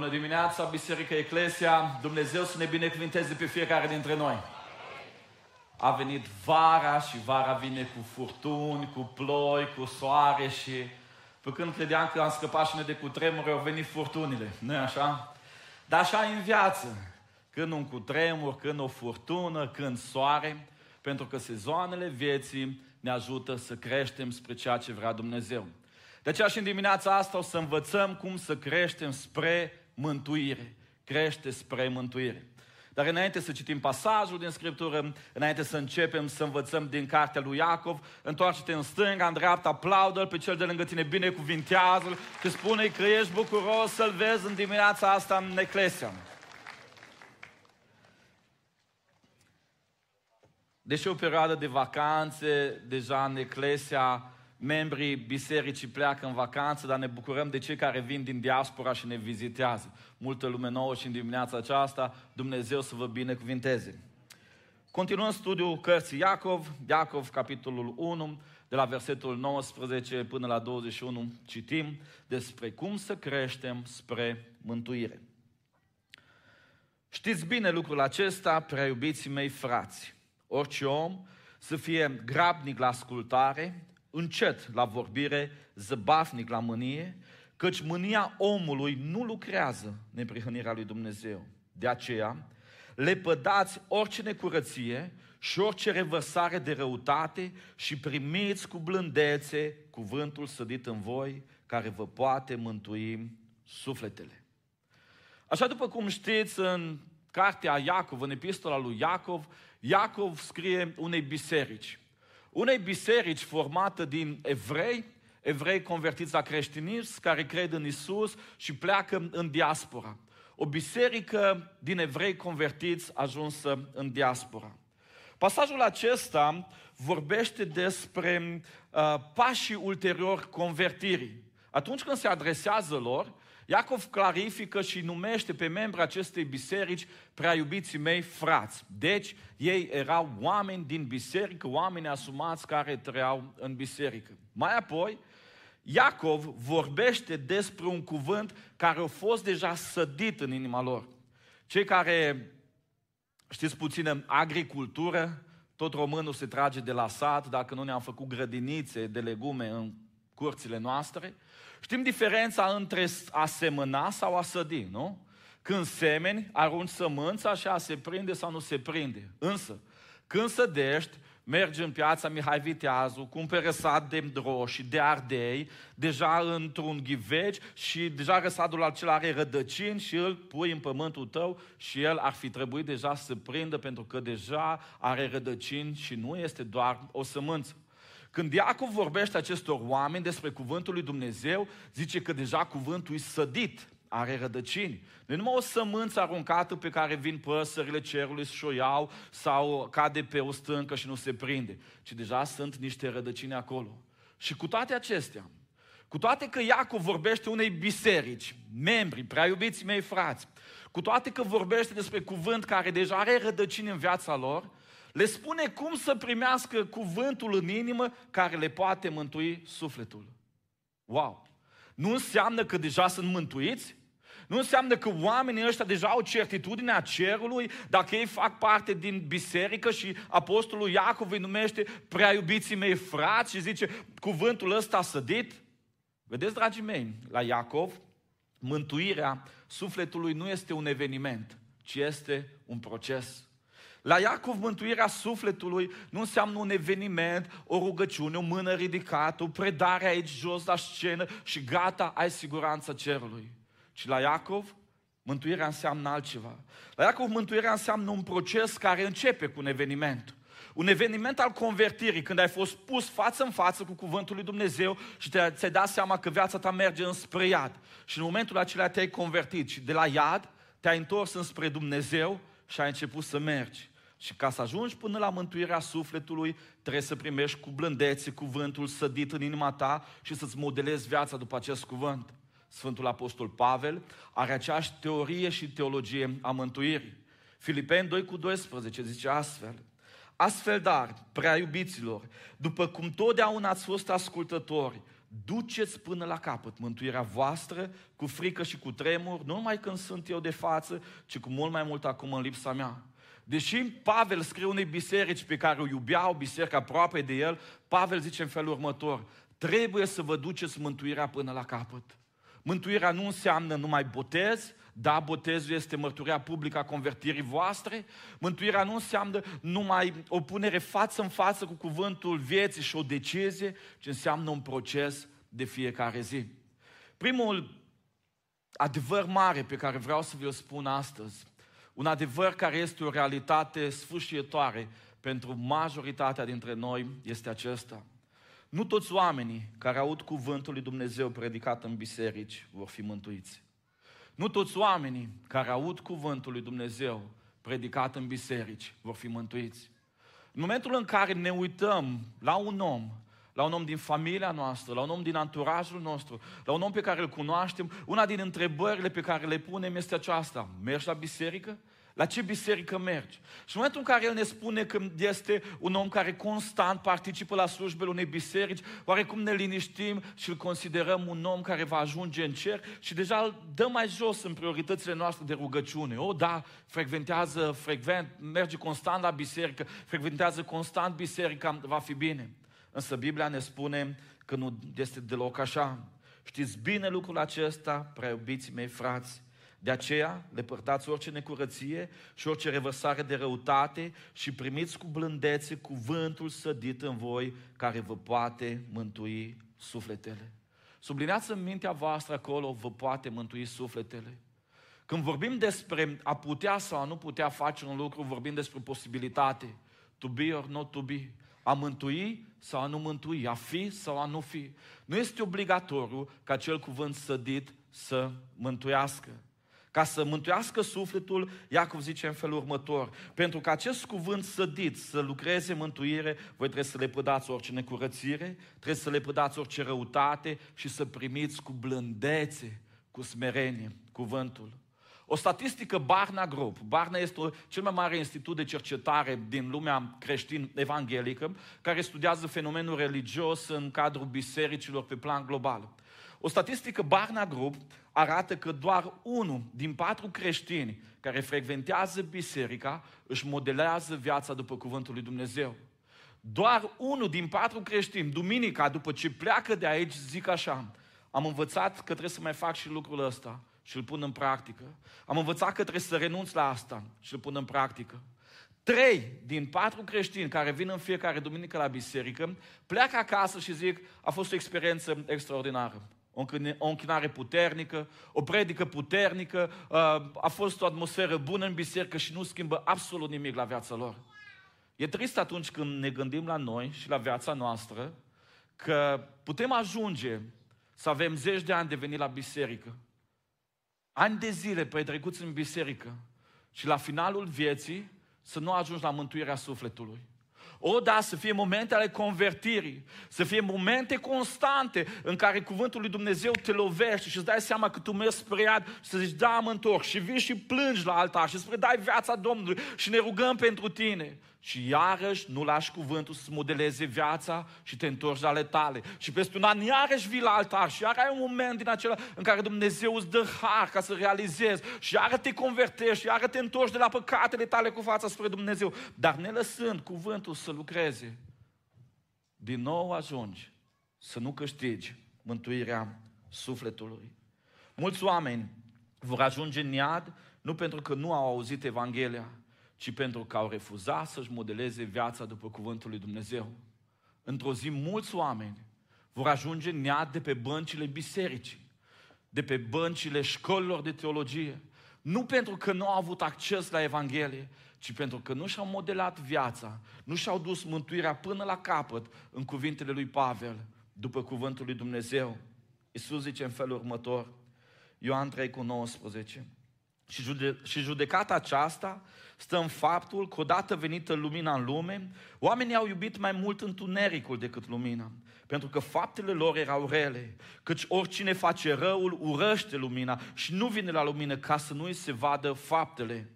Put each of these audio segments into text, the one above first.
Bună dimineața, Biserica Eclesia! Dumnezeu să ne binecuvinteze pe fiecare dintre noi. A venit vara și vara vine cu furtuni, cu ploi, cu soare și pe când credeam că am scăpat și ne de cutremure, au venit furtunile, nu așa? Dar așa e în viață. Când un cutremur, când o furtună, când soare, pentru că sezoanele vieții ne ajută să creștem spre ceea ce vrea Dumnezeu. De aceea și în dimineața asta o să învățăm cum să creștem spre mântuire. Crește spre mântuire. Dar înainte să citim pasajul din Scriptură, înainte să începem să învățăm din cartea lui Iacov, întoarce-te în stânga, în dreapta, aplaudă pe cel de lângă tine, binecuvintează-l și spune că ești bucuros să-l vezi în dimineața asta în Eclesia. Deși o perioadă de vacanțe, deja în Eclesia membrii bisericii pleacă în vacanță, dar ne bucurăm de cei care vin din diaspora și ne vizitează. Multă lume nouă și în dimineața aceasta, Dumnezeu să vă binecuvinteze. Continuăm studiul cărții Iacov, Iacov, capitolul 1, de la versetul 19 până la 21, citim despre cum să creștem spre mântuire. Știți bine lucrul acesta, prea iubiții mei frați. Orice om să fie grabnic la ascultare, încet la vorbire, zăbafnic la mânie, căci mânia omului nu lucrează neprihănirea lui Dumnezeu. De aceea, lepădați orice necurăție și orice revărsare de răutate și primiți cu blândețe cuvântul sădit în voi, care vă poate mântui sufletele. Așa după cum știți, în cartea Iacov, în epistola lui Iacov, Iacov scrie unei biserici unei biserici formată din evrei, evrei convertiți la creștinism, care cred în Isus și pleacă în diaspora. O biserică din evrei convertiți ajunsă în diaspora. Pasajul acesta vorbește despre uh, pașii ulterior convertirii. Atunci când se adresează lor, Iacov clarifică și numește pe membrii acestei biserici prea iubiții mei frați. Deci, ei erau oameni din biserică, oameni asumați care trăiau în biserică. Mai apoi, Iacov vorbește despre un cuvânt care a fost deja sădit în inima lor. Cei care știți puțin în agricultură, tot românul se trage de la sat, dacă nu ne-am făcut grădinițe de legume în curțile noastre. Știm diferența între a semăna sau a sădi, nu? Când semeni, arunci sămânța și a se prinde sau nu se prinde. Însă, când sădești, mergi în piața Mihai Viteazu, cumperi răsad de droși, de ardei, deja într-un ghiveci și deja răsadul acela are rădăcini și îl pui în pământul tău și el ar fi trebuit deja să prindă pentru că deja are rădăcini și nu este doar o sămânță. Când Iacov vorbește acestor oameni despre cuvântul lui Dumnezeu, zice că deja cuvântul e sădit, are rădăcini. Nu e numai o sămânță aruncată pe care vin păsările cerului și o iau sau cade pe o stâncă și nu se prinde, ci deja sunt niște rădăcini acolo. Și cu toate acestea, cu toate că Iacov vorbește unei biserici, membri, prea iubiți mei frați, cu toate că vorbește despre cuvânt care deja are rădăcini în viața lor, le spune cum să primească cuvântul în inimă care le poate mântui sufletul. Wow! Nu înseamnă că deja sunt mântuiți? Nu înseamnă că oamenii ăștia deja au certitudinea cerului dacă ei fac parte din biserică și apostolul Iacov îi numește prea iubiții mei frați și zice cuvântul ăsta sădit? Vedeți, dragii mei, la Iacov, mântuirea sufletului nu este un eveniment, ci este un proces. La Iacov, mântuirea sufletului nu înseamnă un eveniment, o rugăciune, o mână ridicată, o predare aici jos la scenă și gata, ai siguranța cerului. Ci la Iacov, mântuirea înseamnă altceva. La Iacov, mântuirea înseamnă un proces care începe cu un eveniment. Un eveniment al convertirii, când ai fost pus față în față cu cuvântul lui Dumnezeu și te, ți-ai dat seama că viața ta merge înspre iad. Și în momentul acela te-ai convertit și de la iad te-ai întors înspre Dumnezeu și ai început să mergi. Și ca să ajungi până la mântuirea sufletului, trebuie să primești cu blândețe cuvântul sădit în inima ta și să-ți modelezi viața după acest cuvânt. Sfântul Apostol Pavel are aceeași teorie și teologie a mântuirii. Filipeni 2 cu 12 zice astfel, Astfel, dar, prea iubiților, după cum totdeauna ați fost ascultători, duceți până la capăt mântuirea voastră cu frică și cu tremur, nu numai când sunt eu de față, ci cu mult mai mult acum în lipsa mea. Deși Pavel scrie unei biserici pe care o iubea, o biserică aproape de el, Pavel zice în felul următor, trebuie să vă duceți mântuirea până la capăt. Mântuirea nu înseamnă numai botez, da, botezul este mărturia publică a convertirii voastre. Mântuirea nu înseamnă numai o punere față în față cu cuvântul vieții și o decizie, ci înseamnă un proces de fiecare zi. Primul adevăr mare pe care vreau să vi-o spun astăzi, un adevăr care este o realitate sfârșietoare pentru majoritatea dintre noi, este acesta. Nu toți oamenii care aud cuvântul lui Dumnezeu predicat în biserici vor fi mântuiți. Nu toți oamenii care aud cuvântul lui Dumnezeu predicat în biserici vor fi mântuiți. În momentul în care ne uităm la un om, la un om din familia noastră, la un om din anturajul nostru, la un om pe care îl cunoaștem, una din întrebările pe care le punem este aceasta. Mergi la biserică? La ce biserică mergi? Și în momentul în care El ne spune că este un om care constant participă la slujbele unei biserici, oarecum ne liniștim și îl considerăm un om care va ajunge în cer și deja îl dăm mai jos în prioritățile noastre de rugăciune. O, da, frecventează, frecvent, merge constant la biserică, frecventează constant biserica, va fi bine. Însă Biblia ne spune că nu este deloc așa. Știți bine lucrul acesta, prea iubiții mei frați, de aceea, lepărtați orice necurăție și orice revărsare de răutate și primiți cu blândețe cuvântul sădit în voi, care vă poate mântui sufletele. Sublineați în mintea voastră acolo, vă poate mântui sufletele. Când vorbim despre a putea sau a nu putea face un lucru, vorbim despre posibilitate. To be or not to be. A mântui sau a nu mântui, a fi sau a nu fi. Nu este obligatoriu ca acel cuvânt sădit să mântuiască. Ca să mântuiască sufletul, Iacov zice în felul următor, pentru că acest cuvânt sădit să lucreze mântuire, voi trebuie să le pădați orice necurățire, trebuie să le pădați orice răutate și să primiți cu blândețe, cu smerenie, cuvântul. O statistică Barna Group. Barna este cel mai mare institut de cercetare din lumea creștin-evanghelică, care studiază fenomenul religios în cadrul bisericilor pe plan global. O statistică Barna Group arată că doar unul din patru creștini care frecventează biserica își modelează viața după cuvântul lui Dumnezeu. Doar unul din patru creștini, duminica, după ce pleacă de aici, zic așa, am învățat că trebuie să mai fac și lucrul ăsta și îl pun în practică. Am învățat că trebuie să renunț la asta și îl pun în practică. Trei din patru creștini care vin în fiecare duminică la biserică pleacă acasă și zic, a fost o experiență extraordinară o închinare puternică, o predică puternică, uh, a fost o atmosferă bună în biserică și nu schimbă absolut nimic la viața lor. E trist atunci când ne gândim la noi și la viața noastră că putem ajunge să avem zeci de ani de venit la biserică, ani de zile petrecuți în biserică și la finalul vieții să nu ajungi la mântuirea sufletului. O, da, să fie momente ale convertirii, să fie momente constante în care cuvântul lui Dumnezeu te lovește și îți dai seama că tu mergi spre iad și să zici, da, mă întorc și vii și plângi la altar și spre dai viața Domnului și ne rugăm pentru tine. Și iarăși nu lași cuvântul să modeleze viața și te întorci la ale tale. Și peste un an iarăși vii la altar și iar ai un moment din acela în care Dumnezeu îți dă har ca să realizezi și iară te convertești și iară te întorci de la păcatele tale cu fața spre Dumnezeu. Dar ne lăsând cuvântul să lucreze, din nou ajungi să nu câștigi mântuirea sufletului. Mulți oameni vor ajunge în iad nu pentru că nu au auzit Evanghelia, ci pentru că au refuzat să-și modeleze viața după cuvântul lui Dumnezeu. Într-o zi, mulți oameni vor ajunge nead de pe băncile bisericii, de pe băncile școlilor de teologie, nu pentru că nu au avut acces la Evanghelie, ci pentru că nu și-au modelat viața, nu și-au dus mântuirea până la capăt în cuvintele lui Pavel, după cuvântul lui Dumnezeu. Iisus zice în felul următor, Ioan 3 cu 19, și, jude- și judecata aceasta stă în faptul că odată venită lumina în lume, oamenii au iubit mai mult întunericul decât lumina, pentru că faptele lor erau rele, căci oricine face răul urăște lumina și nu vine la lumină ca să nu îi se vadă faptele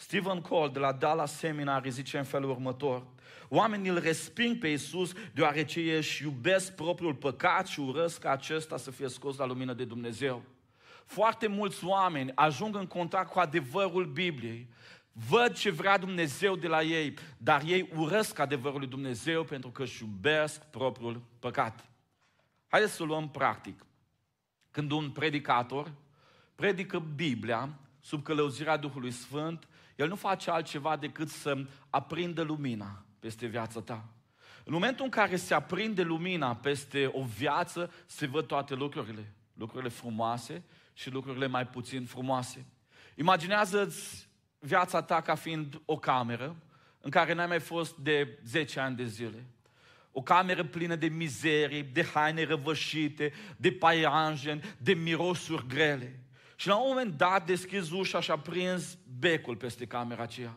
Stephen Cole de la Dallas Seminary zice în felul următor. Oamenii îl resping pe Iisus deoarece ei își iubesc propriul păcat și urăsc ca acesta să fie scos la lumină de Dumnezeu. Foarte mulți oameni ajung în contact cu adevărul Bibliei, văd ce vrea Dumnezeu de la ei, dar ei urăsc adevărul lui Dumnezeu pentru că își iubesc propriul păcat. Haideți să o luăm practic. Când un predicator predică Biblia sub călăuzirea Duhului Sfânt, el nu face altceva decât să aprindă lumina peste viața ta. În momentul în care se aprinde lumina peste o viață, se văd toate lucrurile. Lucrurile frumoase și lucrurile mai puțin frumoase. Imaginează-ți viața ta ca fiind o cameră în care n-ai mai fost de 10 ani de zile. O cameră plină de mizerii, de haine răvășite, de paianjeni, de mirosuri grele. Și la un moment dat deschizi ușa și aprins becul peste camera aceea.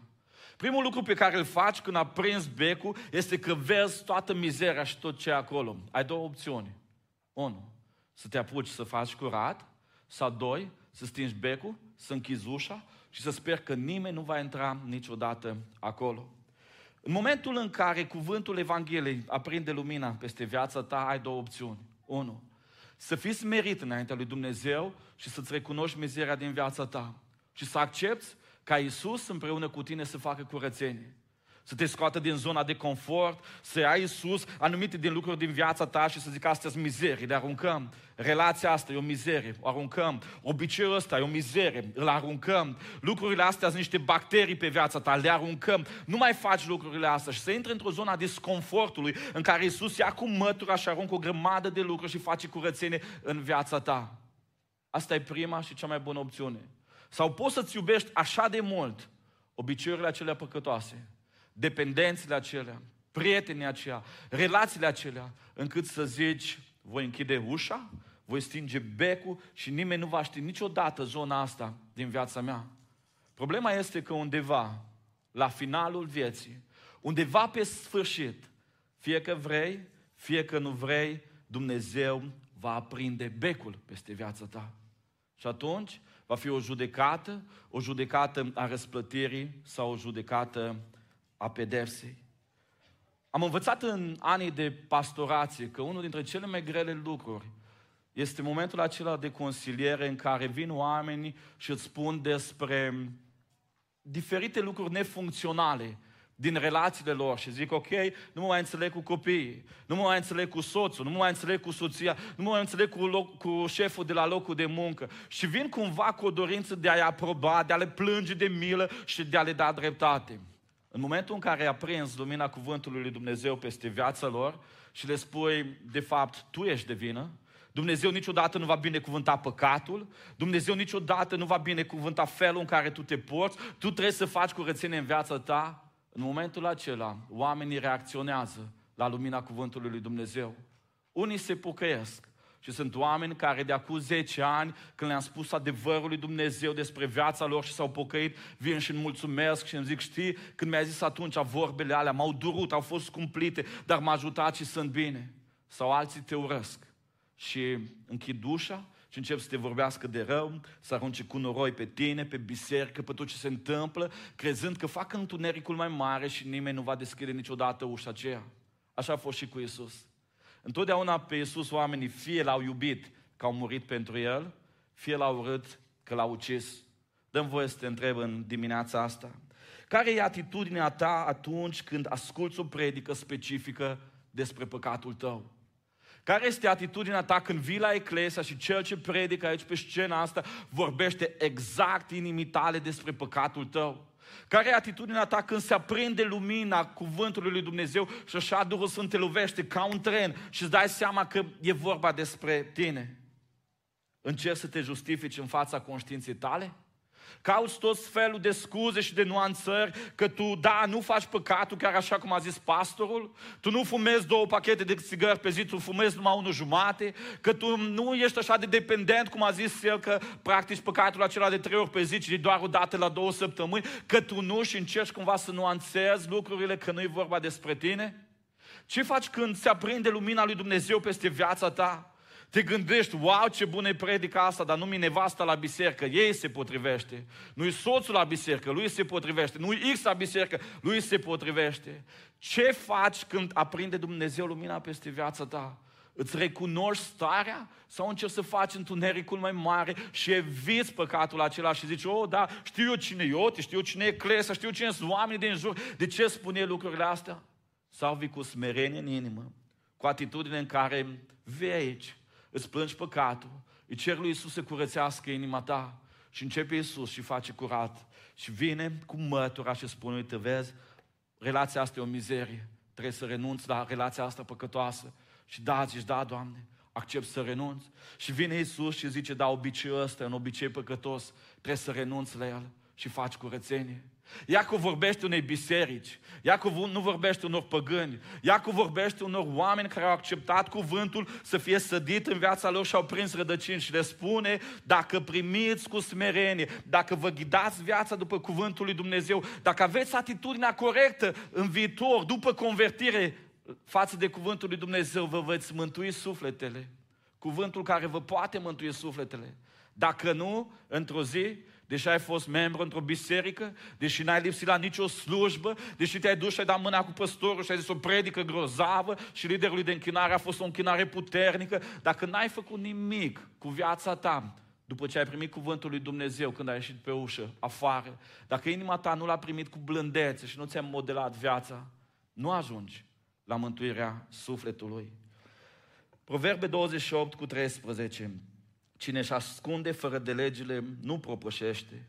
Primul lucru pe care îl faci când aprins becul este că vezi toată mizeria și tot ce e acolo. Ai două opțiuni. Unu, să te apuci să faci curat, sau doi, să stingi becul, să închizi ușa și să sper că nimeni nu va intra niciodată acolo. În momentul în care cuvântul Evangheliei aprinde lumina peste viața ta, ai două opțiuni. Unu, să fii smerit înaintea lui Dumnezeu și să-ți recunoști mizeria din viața ta și să accepti ca Isus împreună cu tine să facă curățenie. Să te scoată din zona de confort, să ai Isus anumite din lucruri din viața ta și să zic astea sunt mizerii, le aruncăm. Relația asta e o mizerie, o aruncăm. Obiceiul ăsta e o mizerie, îl aruncăm. Lucrurile astea sunt niște bacterii pe viața ta, le aruncăm. Nu mai faci lucrurile astea și să intri într-o zona disconfortului în care Isus ia cu mătura și aruncă o grămadă de lucruri și face curățenie în viața ta. Asta e prima și cea mai bună opțiune. Sau poți să-ți iubești așa de mult obiceiurile acelea păcătoase, dependențele acelea, prietenii aceia, relațiile acelea, încât să zici, voi închide ușa, voi stinge becul și nimeni nu va ști niciodată zona asta din viața mea. Problema este că undeva, la finalul vieții, undeva pe sfârșit, fie că vrei, fie că nu vrei, Dumnezeu va aprinde becul peste viața ta. Și atunci va fi o judecată, o judecată a răsplătirii sau o judecată a pedepsei. Am învățat în anii de pastorație că unul dintre cele mai grele lucruri este momentul acela de consiliere în care vin oameni și îți spun despre diferite lucruri nefuncționale din relațiile lor și zic, ok, nu mă mai înțeleg cu copiii, nu mă mai înțeleg cu soțul, nu mă mai înțeleg cu soția, nu mă mai înțeleg cu, loc, cu șeful de la locul de muncă. Și vin cumva cu o dorință de a-i aproba, de a le plânge de milă și de a le da dreptate. În momentul în care ai aprins lumina cuvântului lui Dumnezeu peste viața lor și le spui, de fapt, tu ești de vină, Dumnezeu niciodată nu va binecuvânta păcatul, Dumnezeu niciodată nu va binecuvânta felul în care tu te porți, tu trebuie să faci curățenie în viața ta, în momentul acela, oamenii reacționează la lumina cuvântului lui Dumnezeu. Unii se pocăiesc și sunt oameni care de acum 10 ani, când le-am spus adevărul lui Dumnezeu despre viața lor și s-au pocăit, vin și îmi mulțumesc și îmi zic, știi, când mi-a zis atunci vorbele alea, m-au durut, au fost cumplite, dar m-a ajutat și sunt bine. Sau alții te urăsc și închid ușa și încep să te vorbească de rău, să arunce cu noroi pe tine, pe biserică, pe tot ce se întâmplă, crezând că fac întunericul mai mare și nimeni nu va deschide niciodată ușa aceea. Așa a fost și cu Isus. Întotdeauna pe Isus oamenii fie l-au iubit că au murit pentru El, fie l-au urât că l-au ucis. Dăm voie să te întreb în dimineața asta. Care e atitudinea ta atunci când asculți o predică specifică despre păcatul tău? Care este atitudinea ta când vii la Eclesia și cel ce predică aici pe scena asta vorbește exact inimii tale despre păcatul tău? Care e atitudinea ta când se aprinde lumina cuvântului lui Dumnezeu și așa Duhul Sfânt te lovește ca un tren și îți dai seama că e vorba despre tine? Încerci să te justifici în fața conștiinței tale? Cauți tot felul de scuze și de nuanțări că tu, da, nu faci păcatul chiar așa cum a zis pastorul, tu nu fumezi două pachete de țigări pe zi, tu fumezi numai unul jumate, că tu nu ești așa de dependent cum a zis el că practici păcatul acela de trei ori pe zi, ci doar o dată la două săptămâni, că tu nu și încerci cumva să nuanțezi lucrurile, că nu e vorba despre tine? Ce faci când se aprinde lumina lui Dumnezeu peste viața ta? Te gândești, wow, ce bună e predica asta, dar nu-mi nevasta la biserică, ei se potrivește. Nu-i soțul la biserică, lui se potrivește. Nu-i X la biserică, lui se potrivește. Ce faci când aprinde Dumnezeu lumina peste viața ta? Îți recunoști starea? Sau încerci să faci întunericul mai mare și eviți păcatul acela și zici, oh, da, știu eu cine e Oti, știu eu cine e Clesa, știu eu cine sunt oamenii din jur, de ce spune lucrurile astea? Sau vii cu smerenie în inimă, cu atitudine în care vei aici, îți plângi păcatul, îi cer lui Iisus să curățească inima ta și începe Iisus și face curat. Și vine cu mătura și spune, uite, vezi, relația asta e o mizerie, trebuie să renunți la relația asta păcătoasă. Și da, zici, da, Doamne, accept să renunț. Și vine Iisus și zice, da, obiceiul ăsta, un obicei păcătos, trebuie să renunți la el și faci curățenie. Iacov vorbește unei biserici, Iacov nu vorbește unor păgâni, Iacov vorbește unor oameni care au acceptat cuvântul să fie sădit în viața lor și au prins rădăcini și le spune, dacă primiți cu smerenie, dacă vă ghidați viața după cuvântul lui Dumnezeu, dacă aveți atitudinea corectă în viitor, după convertire față de cuvântul lui Dumnezeu, vă veți mântui sufletele. Cuvântul care vă poate mântui sufletele. Dacă nu, într-o zi, deși ai fost membru într-o biserică, deși n-ai lipsit la nicio slujbă, deși te-ai dus și ai dat mâna cu păstorul și ai zis o predică grozavă și liderului de închinare a fost o închinare puternică, dacă n-ai făcut nimic cu viața ta, după ce ai primit cuvântul lui Dumnezeu când ai ieșit pe ușă, afară, dacă inima ta nu l-a primit cu blândețe și nu ți-a modelat viața, nu ajungi la mântuirea sufletului. Proverbe 28 cu 13. Cine își ascunde fără de legile nu propășește,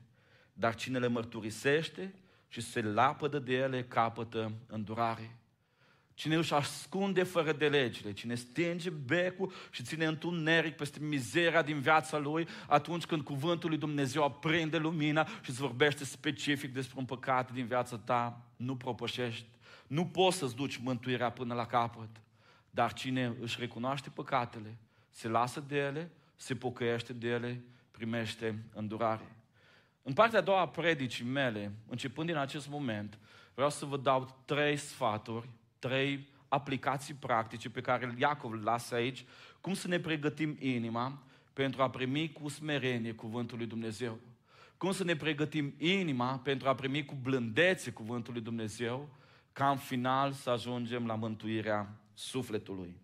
dar cine le mărturisește și se lapădă de ele capătă îndurare. Cine își ascunde fără de legile, cine stinge becul și ține întuneric peste mizeria din viața lui, atunci când cuvântul lui Dumnezeu aprinde lumina și îți vorbește specific despre un păcat din viața ta, nu propășești. Nu poți să-ți duci mântuirea până la capăt. Dar cine își recunoaște păcatele, se lasă de ele se pocăiește de ele, primește îndurare. În partea a doua a predicii mele, începând din acest moment, vreau să vă dau trei sfaturi, trei aplicații practice pe care Iacov le lasă aici, cum să ne pregătim inima pentru a primi cu smerenie cuvântul lui Dumnezeu. Cum să ne pregătim inima pentru a primi cu blândețe cuvântul lui Dumnezeu, ca în final să ajungem la mântuirea sufletului.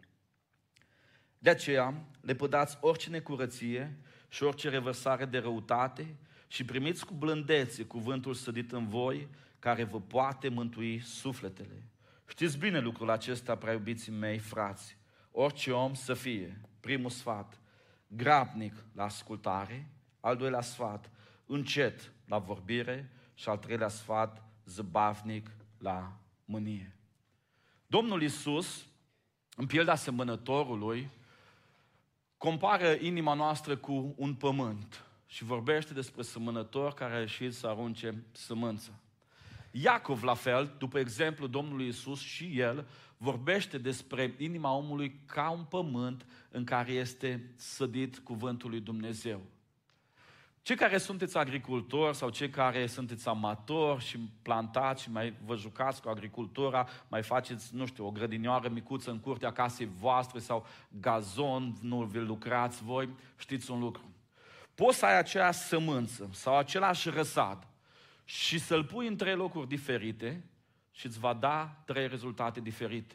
De aceea, le pădați orice necurăție și orice revărsare de răutate și primiți cu blândețe cuvântul sădit în voi, care vă poate mântui sufletele. Știți bine lucrul acesta, prea iubiții mei, frați. Orice om să fie, primul sfat, grabnic la ascultare, al doilea sfat, încet la vorbire și al treilea sfat, zăbavnic la mânie. Domnul Isus, în pielea semănătorului, compară inima noastră cu un pământ și vorbește despre sămânător care a ieșit să arunce sămânță. Iacov, la fel, după exemplu Domnului Isus și el, vorbește despre inima omului ca un pământ în care este sădit cuvântul lui Dumnezeu. Cei care sunteți agricultori sau cei care sunteți amatori și plantați și mai vă jucați cu agricultura, mai faceți, nu știu, o grădinioară micuță în curtea casei voastre sau gazon, nu vi lucrați voi, știți un lucru. Poți să ai aceeași sămânță sau același răsad și să-l pui în trei locuri diferite și îți va da trei rezultate diferite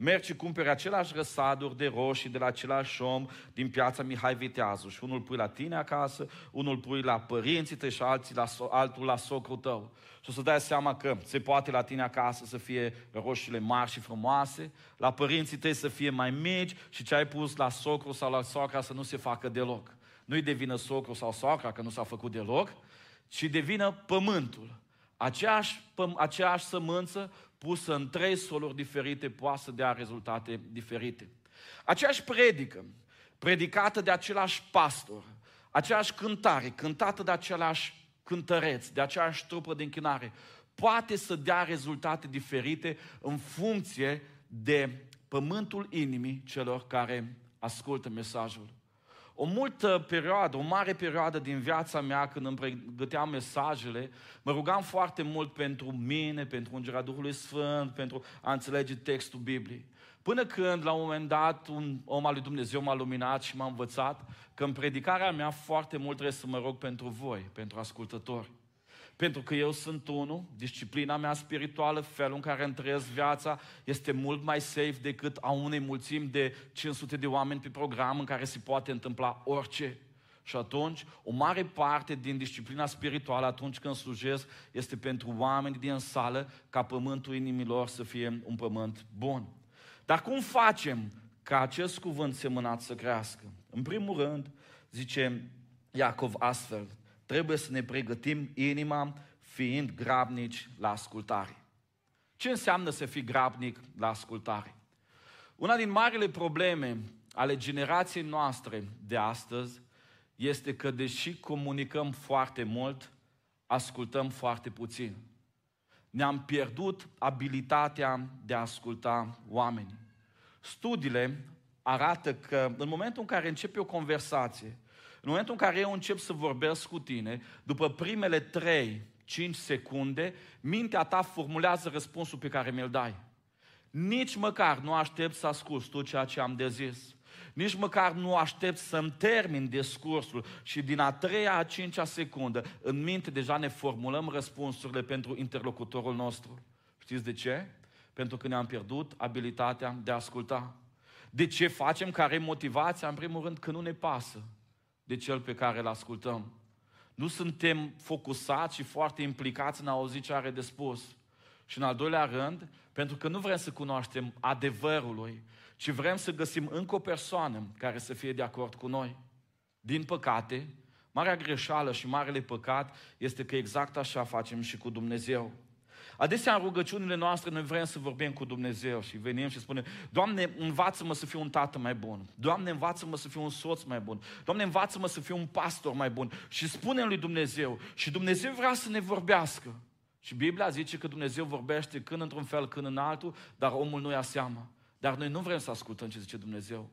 mergi și cumperi același răsaduri de roșii de la același om din piața Mihai Viteazu și unul pui la tine acasă, unul pui la părinții tăi și alții la, altul la socrul tău. Și o să dai seama că se poate la tine acasă să fie roșiile mari și frumoase, la părinții tăi să fie mai mici și ce ai pus la socru sau la socra să nu se facă deloc. Nu-i devină socru sau socra că nu s-a făcut deloc, ci devină pământul. Aceeași, păm, aceeași sămânță pusă în trei soluri diferite poate să dea rezultate diferite. Aceeași predică, predicată de același pastor, aceeași cântare, cântată de același cântăreț, de aceeași trupă de închinare, poate să dea rezultate diferite în funcție de pământul inimii celor care ascultă mesajul o multă perioadă, o mare perioadă din viața mea, când îmi pregăteam mesajele, mă rugam foarte mult pentru mine, pentru Ungerea Duhului Sfânt, pentru a înțelege textul Bibliei. Până când, la un moment dat, un om al lui Dumnezeu m-a luminat și m-a învățat că în predicarea mea foarte mult trebuie să mă rog pentru voi, pentru ascultători. Pentru că eu sunt unul, disciplina mea spirituală, felul în care îmi trăiesc viața este mult mai safe decât a unei mulțimi de 500 de oameni pe program în care se poate întâmpla orice. Și atunci, o mare parte din disciplina spirituală atunci când slujesc este pentru oameni din sală ca pământul inimilor să fie un pământ bun. Dar cum facem ca acest cuvânt semănat să crească? În primul rând, zice Iacov astfel, trebuie să ne pregătim inima fiind grabnici la ascultare. Ce înseamnă să fii grabnic la ascultare? Una din marile probleme ale generației noastre de astăzi este că deși comunicăm foarte mult, ascultăm foarte puțin. Ne-am pierdut abilitatea de a asculta oamenii. Studiile arată că în momentul în care începe o conversație, în momentul în care eu încep să vorbesc cu tine, după primele 3, 5 secunde, mintea ta formulează răspunsul pe care mi-l dai. Nici măcar nu aștept să ascult tu ceea ce am de zis. Nici măcar nu aștept să-mi termin discursul și din a treia, a cincea secundă, în minte deja ne formulăm răspunsurile pentru interlocutorul nostru. Știți de ce? Pentru că ne-am pierdut abilitatea de a asculta. De ce facem? Care e motivația? În primul rând că nu ne pasă de cel pe care îl ascultăm. Nu suntem focusați și foarte implicați în a auzi ce are de spus. Și în al doilea rând, pentru că nu vrem să cunoaștem adevărul lui, ci vrem să găsim încă o persoană care să fie de acord cu noi. Din păcate, marea greșeală și marele păcat este că exact așa facem și cu Dumnezeu. Adesea în rugăciunile noastre noi vrem să vorbim cu Dumnezeu și venim și spunem, Doamne, învață-mă să fiu un tată mai bun. Doamne, învață-mă să fiu un soț mai bun. Doamne, învață-mă să fiu un pastor mai bun. Și spunem lui Dumnezeu. Și Dumnezeu vrea să ne vorbească. Și Biblia zice că Dumnezeu vorbește când într-un fel, când în altul, dar omul nu ia seama. Dar noi nu vrem să ascultăm ce zice Dumnezeu.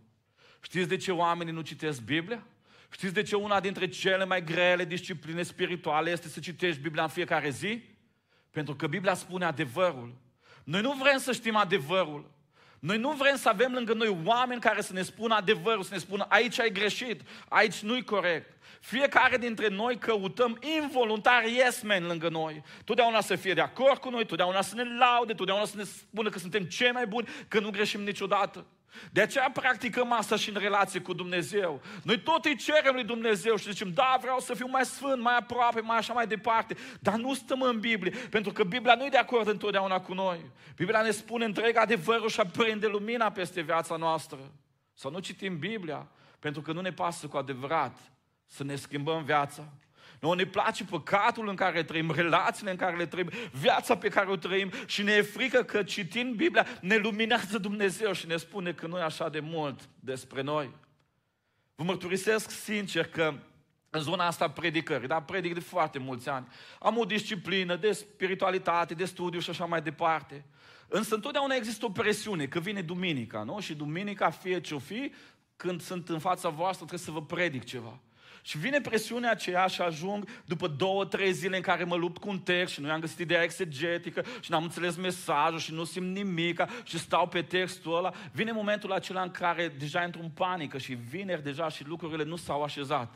Știți de ce oamenii nu citesc Biblia? Știți de ce una dintre cele mai grele discipline spirituale este să citești Biblia în fiecare zi? Pentru că Biblia spune adevărul. Noi nu vrem să știm adevărul. Noi nu vrem să avem lângă noi oameni care să ne spună adevărul, să ne spună aici ai greșit, aici nu-i corect. Fiecare dintre noi căutăm involuntar yes men lângă noi. Totdeauna să fie de acord cu noi, totdeauna să ne laude, totdeauna să ne spună că suntem cei mai buni, că nu greșim niciodată. De aceea practicăm asta și în relație cu Dumnezeu. Noi tot îi cerem lui Dumnezeu și zicem, da, vreau să fiu mai sfânt, mai aproape, mai așa mai departe. Dar nu stăm în Biblie, pentru că Biblia nu e de acord întotdeauna cu noi. Biblia ne spune întreg adevărul și aprinde lumina peste viața noastră. Să nu citim Biblia, pentru că nu ne pasă cu adevărat să ne schimbăm viața. Nu ne place păcatul în care trăim, relațiile în care le trăim, viața pe care o trăim și ne e frică că citind Biblia ne luminează Dumnezeu și ne spune că nu e așa de mult despre noi. Vă mărturisesc sincer că în zona asta predicării, dar predic de foarte mulți ani. Am o disciplină de spiritualitate, de studiu și așa mai departe. Însă întotdeauna există o presiune, că vine duminica, nu? Și duminica, fie ce-o fi, când sunt în fața voastră, trebuie să vă predic ceva. Și vine presiunea aceea și ajung după două, trei zile în care mă lupt cu un text și nu i-am găsit ideea exegetică și n-am înțeles mesajul și nu simt nimic și stau pe textul ăla. Vine momentul acela în care deja intru în panică și vineri deja și lucrurile nu s-au așezat.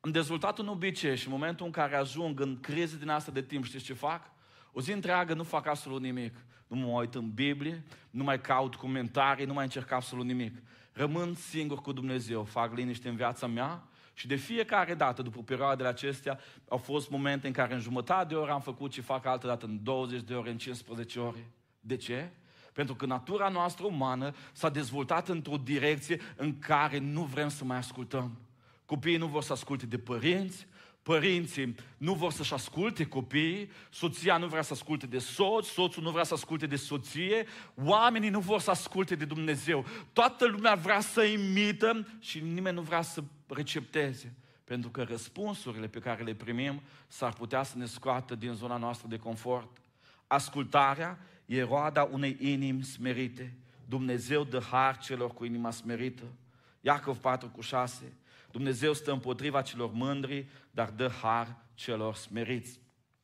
Am dezvoltat un obicei și în momentul în care ajung în crize din asta de timp, știți ce fac? O zi întreagă nu fac absolut nimic. Nu mă uit în Biblie, nu mai caut comentarii, nu mai încerc absolut nimic. Rămân singur cu Dumnezeu, fac liniște în viața mea și de fiecare dată, după perioadele acestea, au fost momente în care în jumătate de oră am făcut ce fac altă dată în 20 de ore, în 15 ore. De ce? Pentru că natura noastră umană s-a dezvoltat într-o direcție în care nu vrem să mai ascultăm. Copiii nu vor să asculte de părinți, Părinții nu vor să-și asculte copiii, soția nu vrea să asculte de soț, soțul nu vrea să asculte de soție, oamenii nu vor să asculte de Dumnezeu. Toată lumea vrea să imită și nimeni nu vrea să recepteze. Pentru că răspunsurile pe care le primim s-ar putea să ne scoată din zona noastră de confort. Ascultarea e roada unei inimi smerite. Dumnezeu dă har celor cu inima smerită. Iacov 4 cu 6. Dumnezeu stă împotriva celor mândri, dar dă har celor smeriți.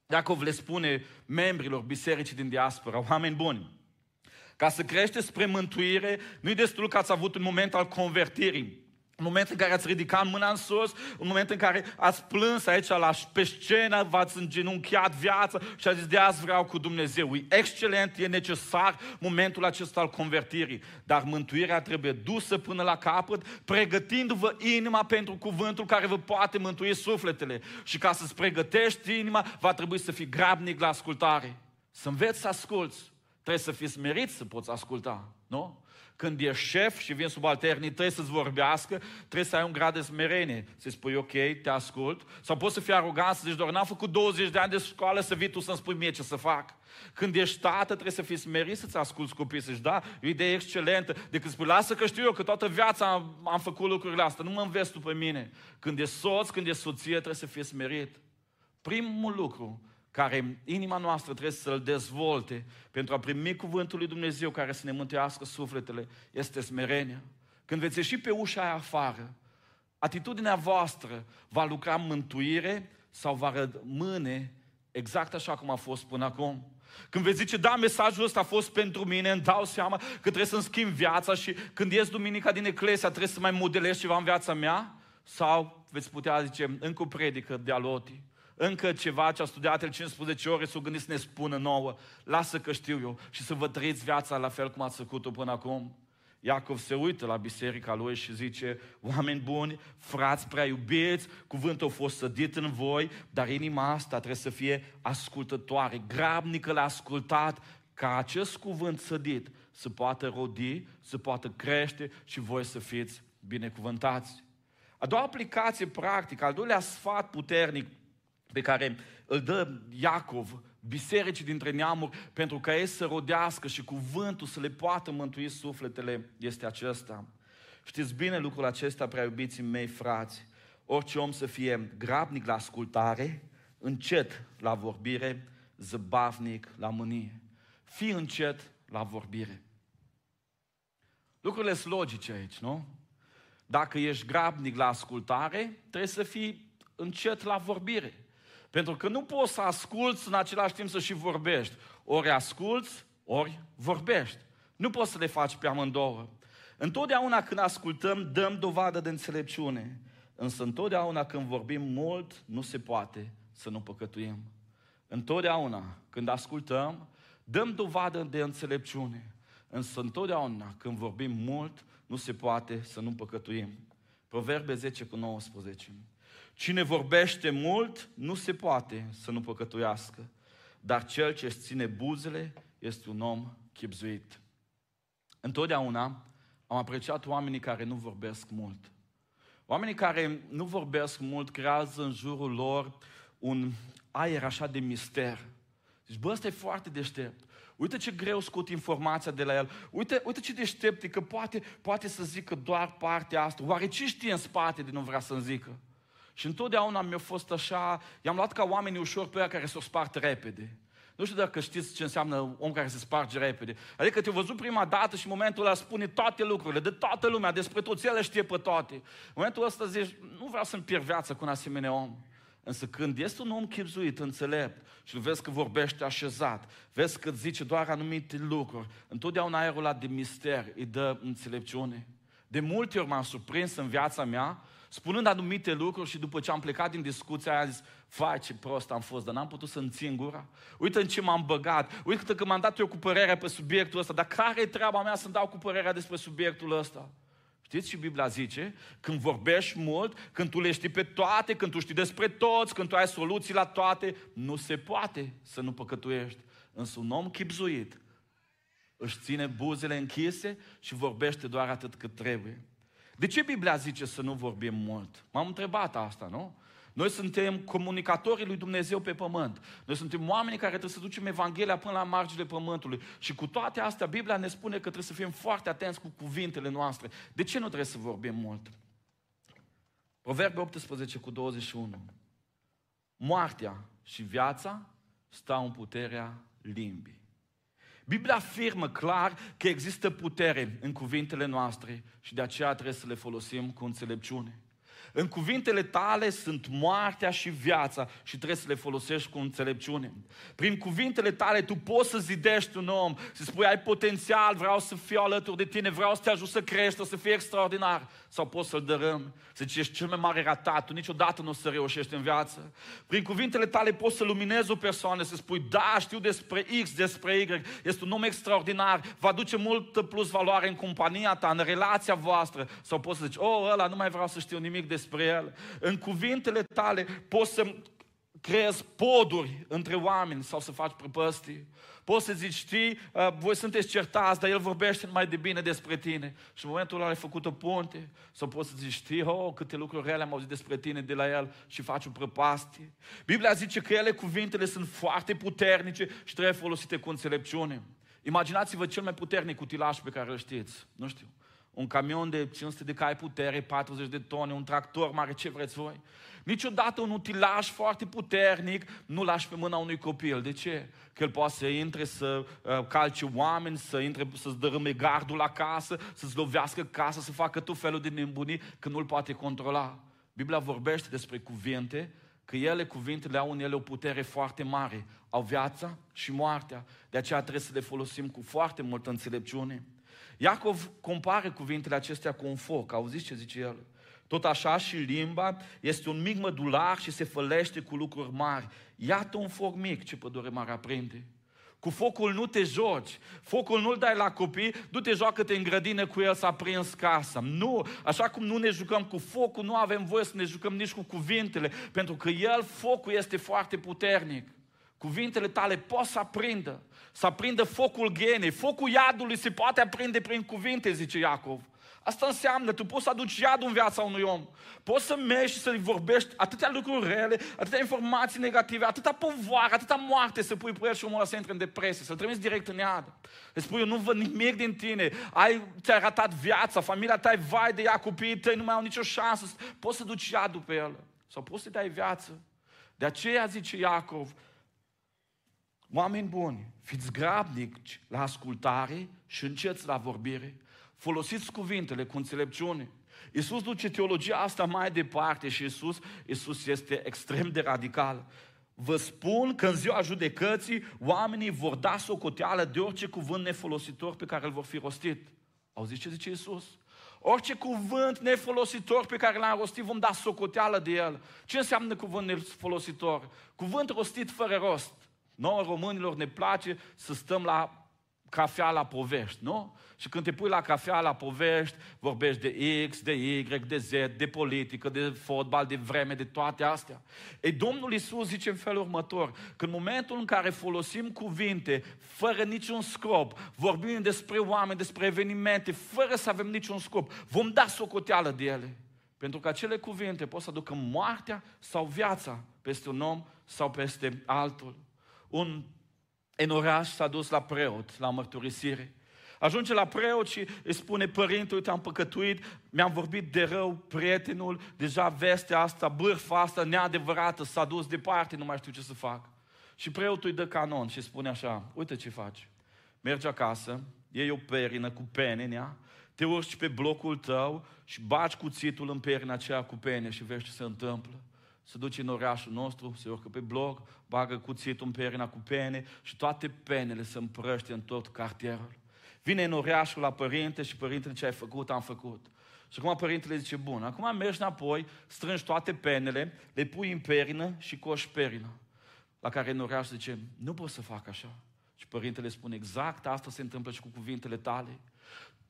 Iacov le spune membrilor bisericii din diaspora, oameni buni, Ca să crește spre mântuire, nu-i destul că ați avut un moment al convertirii. Un moment în care ați ridicat mâna în sus, un moment în care ați plâns aici la, pe scenă, v-ați îngenunchiat viața și ați zis, de azi vreau cu Dumnezeu. E excelent, e necesar momentul acesta al convertirii. Dar mântuirea trebuie dusă până la capăt, pregătindu-vă inima pentru cuvântul care vă poate mântui sufletele. Și ca să-ți pregătești inima, va trebui să fii grabnic la ascultare. Să înveți să asculți. Trebuie să fii smerit să poți asculta, nu? Când ești șef și vin subalternii, trebuie să-ți vorbească, trebuie să ai un grad de smerenie. Să spui, ok, te ascult. Sau poți să fii arogant, să zici, doar n-am făcut 20 de ani de școală să vii tu să-mi spui mie ce să fac. Când ești tată, trebuie să fii smerit să-ți asculți copiii, să-și da, e o idee excelentă. Decât spui, lasă că știu eu că toată viața am, am făcut lucrurile astea, nu mă înveți tu pe mine. Când e soț, când e soție, trebuie să fii smerit. Primul lucru care inima noastră trebuie să-l dezvolte pentru a primi cuvântul lui Dumnezeu care să ne mântuiască sufletele, este smerenia. Când veți ieși pe ușa aia afară, atitudinea voastră va lucra mântuire sau va rămâne exact așa cum a fost până acum. Când veți zice, da, mesajul ăsta a fost pentru mine, îmi dau seama că trebuie să-mi schimb viața și când ies duminica din Eclesia trebuie să mai modelez ceva în viața mea, sau veți putea zice, încă o predică de aloti, încă ceva ce a studiat el 15 ore, s-o gândit să ne spună nouă, lasă că știu eu și să vă trăiți viața la fel cum ați făcut-o până acum. Iacov se uită la biserica lui și zice, oameni buni, frați prea iubiți, cuvântul a fost sădit în voi, dar inima asta trebuie să fie ascultătoare, grabnică la ascultat, ca acest cuvânt sădit să poată rodi, să poată crește și voi să fiți binecuvântați. A doua aplicație practică, al doilea sfat puternic pe care îl dă Iacov bisericii dintre neamuri pentru ca ei să rodească și cuvântul să le poată mântui sufletele este acesta. Știți bine lucrul acesta, prea iubiții mei frați, orice om să fie grabnic la ascultare, încet la vorbire, zăbavnic la mânie. Fii încet la vorbire. Lucrurile sunt logice aici, nu? Dacă ești grabnic la ascultare, trebuie să fii încet la vorbire. Pentru că nu poți să asculți în același timp să și vorbești. Ori asculți, ori vorbești. Nu poți să le faci pe amândouă. Întotdeauna când ascultăm, dăm dovadă de înțelepciune. Însă întotdeauna când vorbim mult, nu se poate să nu păcătuim. Întotdeauna când ascultăm, dăm dovadă de înțelepciune. Însă întotdeauna când vorbim mult, nu se poate să nu păcătuim. Proverbe 10 cu 19. Cine vorbește mult, nu se poate să nu păcătuiască, dar cel ce își ține buzele este un om chipzuit. Întotdeauna am apreciat oamenii care nu vorbesc mult. Oamenii care nu vorbesc mult creează în jurul lor un aer așa de mister. Deci, bă, ăsta e foarte deștept. Uite ce greu scot informația de la el. Uite, uite ce deștept e, că poate, poate să zică doar partea asta. Oare ce știe în spate de nu vrea să-mi zică? Și întotdeauna mi-a fost așa, i-am luat ca oamenii ușor pe aia care s-o spart repede. Nu știu dacă știți ce înseamnă om care se sparge repede. Adică te-a văzut prima dată și în momentul ăla spune toate lucrurile, de toată lumea, despre toți, el știe pe toate. În momentul ăsta zici, nu vreau să-mi pierd viața cu un asemenea om. Însă când este un om chipzuit, înțelept, și îl vezi că vorbește așezat, vezi că zice doar anumite lucruri, întotdeauna aerul ăla de mister îi dă înțelepciune. De multe ori m-am surprins în viața mea spunând anumite lucruri și după ce am plecat din discuția aia, zis, vai ce prost am fost, dar n-am putut să-mi țin gura. Uite în ce m-am băgat, uite că m-am dat eu cu părerea pe subiectul ăsta, dar care e treaba mea să-mi dau cu părerea despre subiectul ăsta? Știți ce Biblia zice? Când vorbești mult, când tu le știi pe toate, când tu știi despre toți, când tu ai soluții la toate, nu se poate să nu păcătuiești. Însă un om chipzuit își ține buzele închise și vorbește doar atât cât trebuie. De ce Biblia zice să nu vorbim mult? M-am întrebat asta, nu? Noi suntem comunicatorii lui Dumnezeu pe pământ. Noi suntem oamenii care trebuie să ducem Evanghelia până la marginile pământului. Și cu toate astea, Biblia ne spune că trebuie să fim foarte atenți cu cuvintele noastre. De ce nu trebuie să vorbim mult? Proverbe 18 cu 21. Moartea și viața stau în puterea limbii. Biblia afirmă clar că există putere în cuvintele noastre și de aceea trebuie să le folosim cu înțelepciune. În cuvintele tale sunt moartea și viața și trebuie să le folosești cu înțelepciune. Prin cuvintele tale tu poți să zidești un om, să spui ai potențial, vreau să fiu alături de tine, vreau să te ajut să crești, să fii extraordinar. Sau poți să-l dărâm, să zici ești cel mai mare ratat, tu niciodată nu o să reușești în viață. Prin cuvintele tale poți să luminezi o persoană, să spui da, știu despre X, despre Y, este un om extraordinar, va aduce mult plus valoare în compania ta, în relația voastră. Sau poți să zici, oh, ăla nu mai vreau să știu nimic despre despre El. În cuvintele tale poți să creezi poduri între oameni sau să faci prăpăstii. Poți să zici, știi, uh, voi sunteți certați, dar El vorbește mai de bine despre tine. Și în momentul ăla ai făcut o punte. Sau poți să zici, știi, oh, câte lucruri rele am auzit despre tine de la El și faci o prăpastie. Biblia zice că ele, cuvintele, sunt foarte puternice și trebuie folosite cu înțelepciune. Imaginați-vă cel mai puternic utilaj pe care îl știți. Nu știu, un camion de 500 de cai putere, 40 de tone, un tractor mare, ce vreți voi. Niciodată un utilaj foarte puternic nu lași pe mâna unui copil. De ce? Că el poate să intre, să uh, calce oameni, să intre, să-ți dărâme gardul la casă, să-ți lovească casa, să facă tot felul de nebunii, că nu-l poate controla. Biblia vorbește despre cuvinte, că ele, cuvintele, au în ele o putere foarte mare. Au viața și moartea. De aceea trebuie să le folosim cu foarte multă înțelepciune. Iacov compară cuvintele acestea cu un foc. Auziți ce zice el? Tot așa și limba este un mic mădular și se fălește cu lucruri mari. Iată un foc mic ce pădure mare aprinde. Cu focul nu te joci, focul nu-l dai la copii, du te joacă-te în grădină cu el să aprins casa. Nu, așa cum nu ne jucăm cu focul, nu avem voie să ne jucăm nici cu cuvintele, pentru că el, focul este foarte puternic. Cuvintele tale pot să aprindă, să aprindă focul genei. Focul iadului se poate aprinde prin cuvinte, zice Iacov. Asta înseamnă, tu poți să aduci iadul în viața unui om. Poți să mergi și să-i vorbești atâtea lucruri rele, atâtea informații negative, atâta povoare, atâta moarte să pui pe el și omul să intre în depresie, să-l trimiți direct în iad. Îți spui, eu nu văd nimic din tine, ai, ți-ai ratat viața, familia ta e vai de ea, copiii tăi nu mai au nicio șansă. Poți să duci iadul pe el sau poți să-i dai viață. De aceea zice Iacov, Oameni buni, fiți grabnici la ascultare și înceți la vorbire. Folosiți cuvintele cu înțelepciune. Iisus duce teologia asta mai departe și Iisus, Iisus este extrem de radical. Vă spun că în ziua judecății oamenii vor da socoteală de orice cuvânt nefolositor pe care îl vor fi rostit. Auziți ce zice Iisus? Orice cuvânt nefolositor pe care l-am rostit, vom da socoteală de el. Ce înseamnă cuvânt nefolositor? Cuvânt rostit fără rost. Noi românilor ne place să stăm la cafea la povești, nu? Și când te pui la cafea la povești, vorbești de X, de Y, de Z, de politică, de fotbal, de vreme, de toate astea. Ei, Domnul Isus zice în felul următor, că în momentul în care folosim cuvinte fără niciun scop, vorbim despre oameni, despre evenimente, fără să avem niciun scop, vom da socoteală de ele. Pentru că acele cuvinte pot să aducă moartea sau viața peste un om sau peste altul un în oraș s-a dus la preot, la mărturisire. Ajunge la preot și îi spune, părinte, uite, am păcătuit, mi-am vorbit de rău, prietenul, deja vestea asta, bârfa asta neadevărată, s-a dus departe, nu mai știu ce să fac. Și preotul îi dă canon și spune așa, uite ce faci. Mergi acasă, iei o perină cu pene în ea, te urci pe blocul tău și bagi cuțitul în perina aceea cu pene și vezi ce se întâmplă se duce în orașul nostru, se urcă pe blog, bagă cuțitul în perina cu pene și toate penele se împrăște în tot cartierul. Vine în orașul la părinte și părintele ce ai făcut, am făcut. Și acum părintele zice, bun, acum mergi înapoi, strângi toate penele, le pui în perină și coși perină. La care în oraș zice, nu pot să fac așa. Și părintele spune, exact asta se întâmplă și cu cuvintele tale.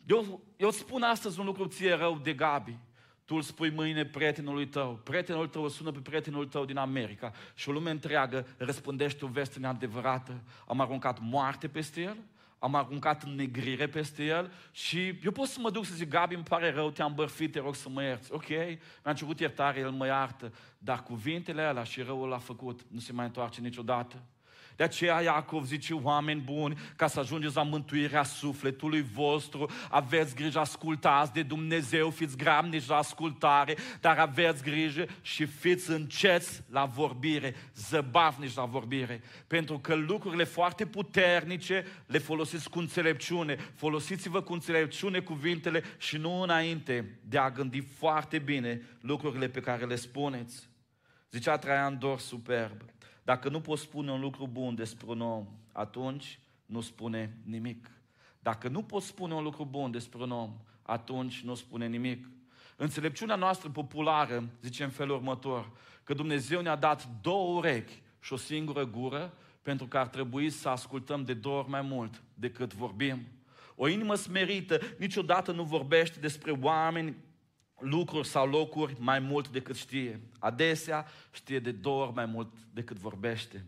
Eu, eu spun astăzi un lucru ție rău de Gabi. Tu îl spui mâine prietenului tău, prietenul tău îl sună pe prietenul tău din America și o lume întreagă răspândește o veste neadevărată. Am aruncat moarte peste el, am aruncat negrire peste el și eu pot să mă duc să zic, Gabi, îmi pare rău, te-am bărfit, te rog să mă ierți. Ok, mi-am cerut iertare, el mă iartă, dar cuvintele alea și răul l-a făcut, nu se mai întoarce niciodată. De aceea Iacov zice, oameni buni, ca să ajungeți la mântuirea sufletului vostru, aveți grijă, ascultați de Dumnezeu, fiți gramnici la ascultare, dar aveți grijă și fiți înceți la vorbire, zăbavnici la vorbire. Pentru că lucrurile foarte puternice le folosiți cu înțelepciune. Folosiți-vă cu înțelepciune cuvintele și nu înainte de a gândi foarte bine lucrurile pe care le spuneți. Zicea Traian Dor superb. Dacă nu poți spune un lucru bun despre un om, atunci nu spune nimic. Dacă nu poți spune un lucru bun despre un om, atunci nu spune nimic. Înțelepciunea noastră populară zice în felul următor, că Dumnezeu ne-a dat două urechi și o singură gură, pentru că ar trebui să ascultăm de două ori mai mult decât vorbim. O inimă smerită niciodată nu vorbește despre oameni lucruri sau locuri mai mult decât știe. Adesea știe de două ori mai mult decât vorbește.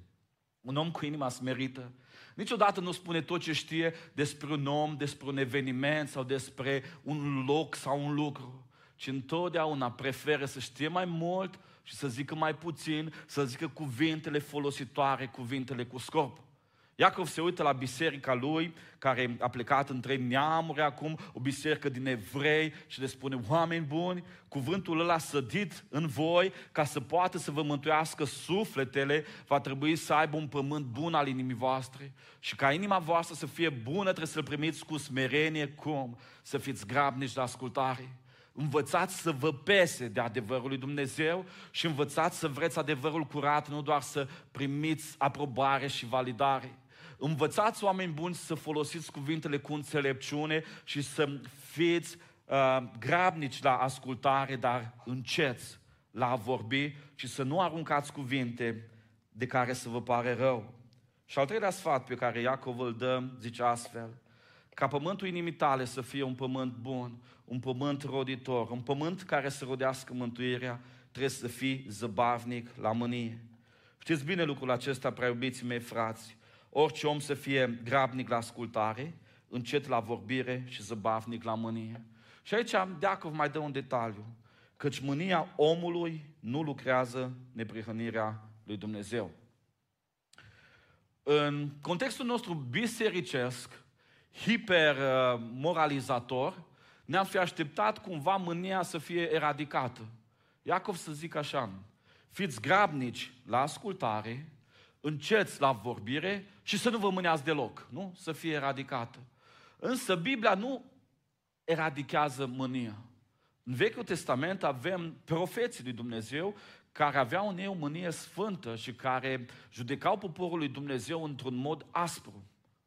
Un om cu inima smerită niciodată nu spune tot ce știe despre un om, despre un eveniment sau despre un loc sau un lucru, ci întotdeauna preferă să știe mai mult și să zică mai puțin, să zică cuvintele folositoare, cuvintele cu scop. Iacov se uită la biserica lui, care a plecat în trei neamuri acum, o biserică din evrei și le spune, oameni buni, cuvântul ăla sădit în voi, ca să poată să vă mântuiască sufletele, va trebui să aibă un pământ bun al inimii voastre. Și ca inima voastră să fie bună, trebuie să-l primiți cu smerenie, cum? Să fiți grabnici de ascultare. Învățați să vă pese de adevărul lui Dumnezeu și învățați să vreți adevărul curat, nu doar să primiți aprobare și validare. Învățați oameni buni să folosiți cuvintele cu înțelepciune și să fiți uh, grabnici la ascultare, dar înceți la a vorbi și să nu aruncați cuvinte de care să vă pare rău. Și al treilea sfat pe care Iacov îl dă, zice astfel, ca pământul inimii tale să fie un pământ bun, un pământ roditor, un pământ care să rodească mântuirea, trebuie să fii zăbavnic la mânie. Știți bine lucrul acesta, prea iubiții mei frați, Orice om să fie grabnic la ascultare, încet la vorbire și zăbavnic la mânie. Și aici Deacov mai dă un detaliu. Căci mânia omului nu lucrează neprihănirea lui Dumnezeu. În contextul nostru bisericesc, hipermoralizator, ne-am fi așteptat cumva mânia să fie eradicată. Iacov să zic așa, fiți grabnici la ascultare, înceți la vorbire și să nu vă mâneați deloc, nu? Să fie eradicată. Însă Biblia nu eradichează mânia. În Vechiul Testament avem profeții lui Dumnezeu care aveau în ei o mânie sfântă și care judecau poporul lui Dumnezeu într-un mod aspru.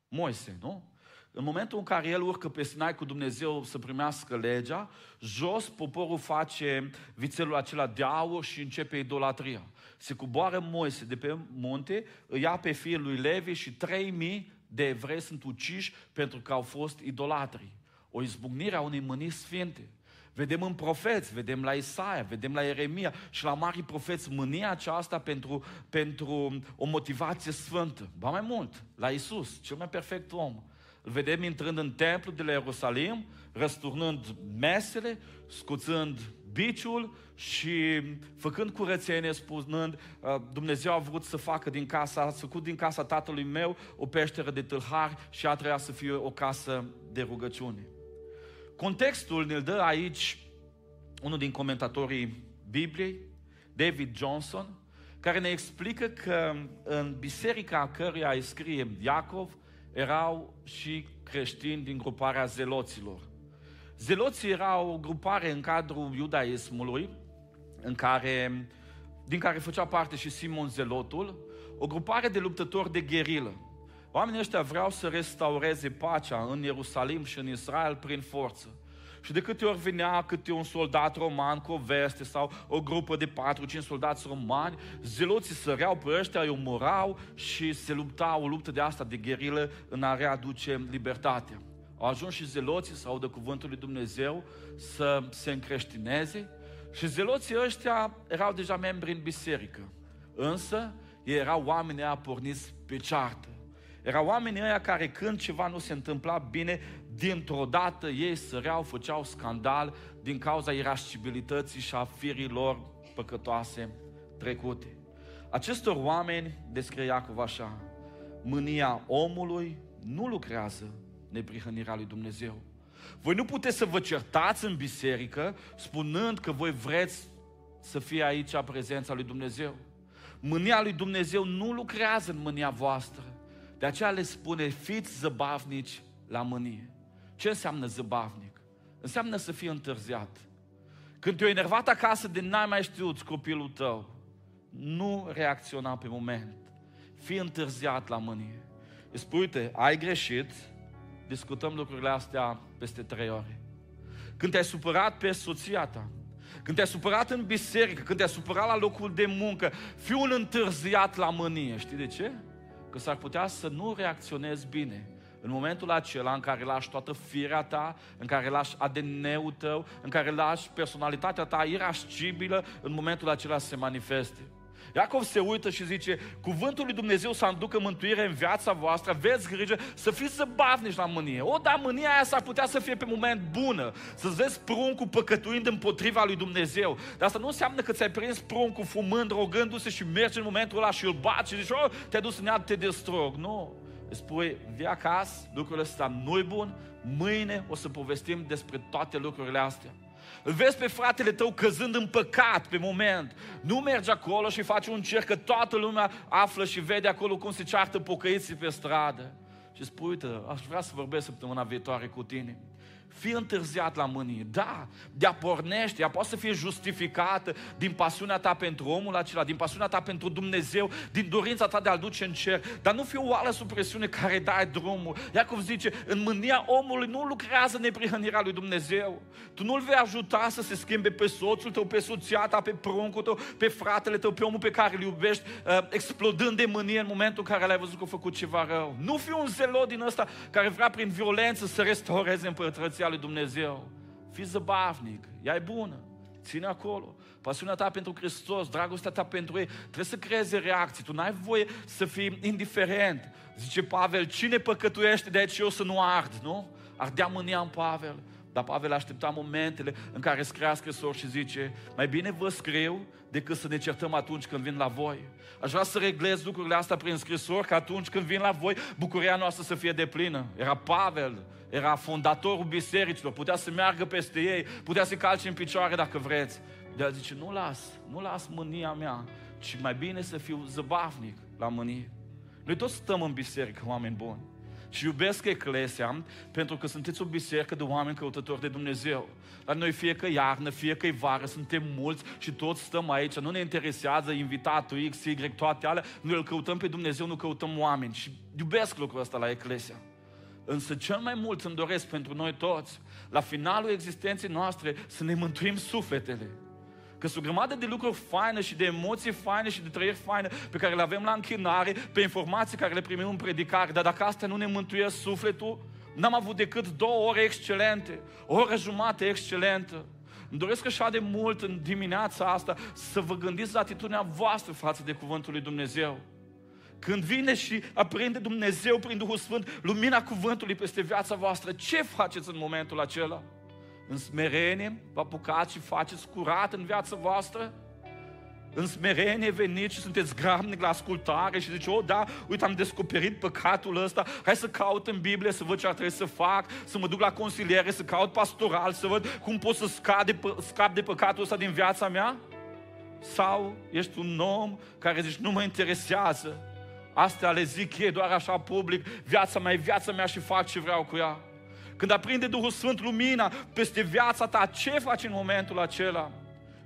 Moise, nu? În momentul în care el urcă pe Sinai cu Dumnezeu să primească legea, jos poporul face vițelul acela de aur și începe idolatria. Se coboară Moise de pe munte, îi ia pe fiul lui Levi și 3000 de evrei sunt uciși pentru că au fost idolatri. O izbucnire a unei mânii sfinte. Vedem în profeți, vedem la Isaia, vedem la Ieremia și la mari profeți mânia aceasta pentru, pentru o motivație sfântă. Ba mai mult, la Isus, cel mai perfect om îl vedem intrând în templu de la Ierusalim, răsturnând mesele, scuțând biciul și făcând curățenie, spunând, uh, Dumnezeu a vrut să facă din casa, a făcut din casa tatălui meu o peșteră de tâlhari și a trebuit să fie o casă de rugăciune. Contextul ne-l dă aici unul din comentatorii Bibliei, David Johnson, care ne explică că în biserica căruia îi scrie Iacov, erau și creștini din gruparea zeloților. Zeloții erau o grupare în cadrul iudaismului, în care, din care făcea parte și Simon Zelotul, o grupare de luptători de gherilă. Oamenii ăștia vreau să restaureze pacea în Ierusalim și în Israel prin forță. Și de câte ori venea câte un soldat roman cu o veste sau o grupă de 4-5 soldați romani, zeloții săreau pe ăștia, îi omorau și se luptau o luptă de asta de gherilă în a readuce libertatea. Au ajuns și zeloții să audă cuvântul lui Dumnezeu, să se încreștineze și zeloții ăștia erau deja membri în biserică. Însă, ei erau oameni aia porniți pe ceartă. Erau oamenii ăia care când ceva nu se întâmpla bine, dintr-o dată ei săreau, făceau scandal din cauza irascibilității și a firii lor păcătoase trecute. Acestor oameni, descrie Iacov așa, mânia omului nu lucrează neprihănirea lui Dumnezeu. Voi nu puteți să vă certați în biserică spunând că voi vreți să fie aici prezența lui Dumnezeu. Mânia lui Dumnezeu nu lucrează în mânia voastră. De aceea le spune, fiți zăbavnici la mânie. Ce înseamnă zăbavnic? Înseamnă să fii întârziat. Când te-ai enervat acasă de n-ai mai știut copilul tău, nu reacționa pe moment. Fii întârziat la mânie. Îți spui, uite, ai greșit, discutăm lucrurile astea peste trei ore. Când te-ai supărat pe soția ta, când te-ai supărat în biserică, când te-ai supărat la locul de muncă, fii un întârziat la mânie. Știi de ce? Că s-ar putea să nu reacționezi bine. În momentul acela în care lași toată firea ta, în care lași ADN-ul tău, în care lași personalitatea ta irascibilă, în momentul acela se manifeste. Iacov se uită și zice, cuvântul lui Dumnezeu să aducă mântuire în viața voastră, aveți grijă să fiți zăbavnici la mânie. O, dar mânia aia s-ar putea să fie pe moment bună, să-ți vezi pruncul păcătuind împotriva lui Dumnezeu. Dar asta nu înseamnă că ți-ai prins pruncul fumând, rogându-se și mergi în momentul ăla și îl bați și zici, oh, te-ai dus în iad, te destrog. Nu. Îți spui, vii acasă, lucrurile astea nu-i bun, mâine o să povestim despre toate lucrurile astea. Îl vezi pe fratele tău căzând în păcat pe moment. Nu mergi acolo și faci un cer că toată lumea află și vede acolo cum se ceartă pocăiții pe stradă. Și spui, uite, aș vrea să vorbesc săptămâna viitoare cu tine fi întârziat la mânie. Da, de-a pornește, ea poate să fie justificată din pasiunea ta pentru omul acela, din pasiunea ta pentru Dumnezeu, din dorința ta de a-L duce în cer, dar nu fi o oală sub presiune care dai drumul. Iacov zice, în mânia omului nu lucrează neprihănirea lui Dumnezeu. Tu nu-l vei ajuta să se schimbe pe soțul tău, pe soția ta, pe pruncul tău, pe fratele tău, pe omul pe care îl iubești, uh, explodând de mânie în momentul în care l-ai văzut că a făcut ceva rău. Nu fi un zelot din ăsta care vrea prin violență să restaureze împărăția lui Dumnezeu. Fii zăbavnic, ea e bună, ține acolo. Pasiunea ta pentru Hristos, dragostea ta pentru ei, trebuie să creeze reacții. Tu n-ai voie să fii indiferent. Zice Pavel, cine păcătuiește de aici eu să nu ard, nu? Ardea mânia în Pavel. Dar Pavel aștepta momentele în care scria scrisor și zice, mai bine vă scriu decât să ne certăm atunci când vin la voi. Aș vrea să reglez lucrurile astea prin scrisori, că atunci când vin la voi, bucuria noastră să fie deplină. Era Pavel, era fondatorul bisericilor, putea să meargă peste ei, putea să calce în picioare dacă vreți. Dar zice, nu las, nu las mânia mea, ci mai bine să fiu zăbavnic la mânie. Noi toți stăm în biserică, oameni buni. Și iubesc Eclesia pentru că sunteți o biserică de oameni căutători de Dumnezeu. Dar noi fie că iarnă, fie că vară, suntem mulți și toți stăm aici. Nu ne interesează invitatul X, Y, toate alea. Noi îl căutăm pe Dumnezeu, nu căutăm oameni. Și iubesc lucrul ăsta la Eclesia. Însă cel mai mult îmi doresc pentru noi toți, la finalul existenței noastre, să ne mântuim sufletele. Că sunt o grămadă de lucruri faine și de emoții faine și de trăiri faine pe care le avem la închinare, pe informații care le primim în predicare, dar dacă astea nu ne mântuiesc sufletul, n-am avut decât două ore excelente, o oră jumate excelentă. Îmi doresc așa de mult în dimineața asta să vă gândiți la atitudinea voastră față de Cuvântul lui Dumnezeu. Când vine și aprinde Dumnezeu prin Duhul Sfânt lumina cuvântului peste viața voastră, ce faceți în momentul acela? În smerenie vă apucați și faceți curat în viața voastră? În smerenie veniți și sunteți grabnic la ascultare și zice, oh da, uite am descoperit păcatul ăsta, hai să caut în Biblie să văd ce ar trebui să fac, să mă duc la consiliere, să caut pastoral, să văd cum pot să scap de, scap de păcatul ăsta din viața mea? Sau ești un om care zici, nu mă interesează, astea le zic ei doar așa public, viața mea e viața mea și fac ce vreau cu ea. Când aprinde Duhul Sfânt lumina peste viața ta, ce faci în momentul acela?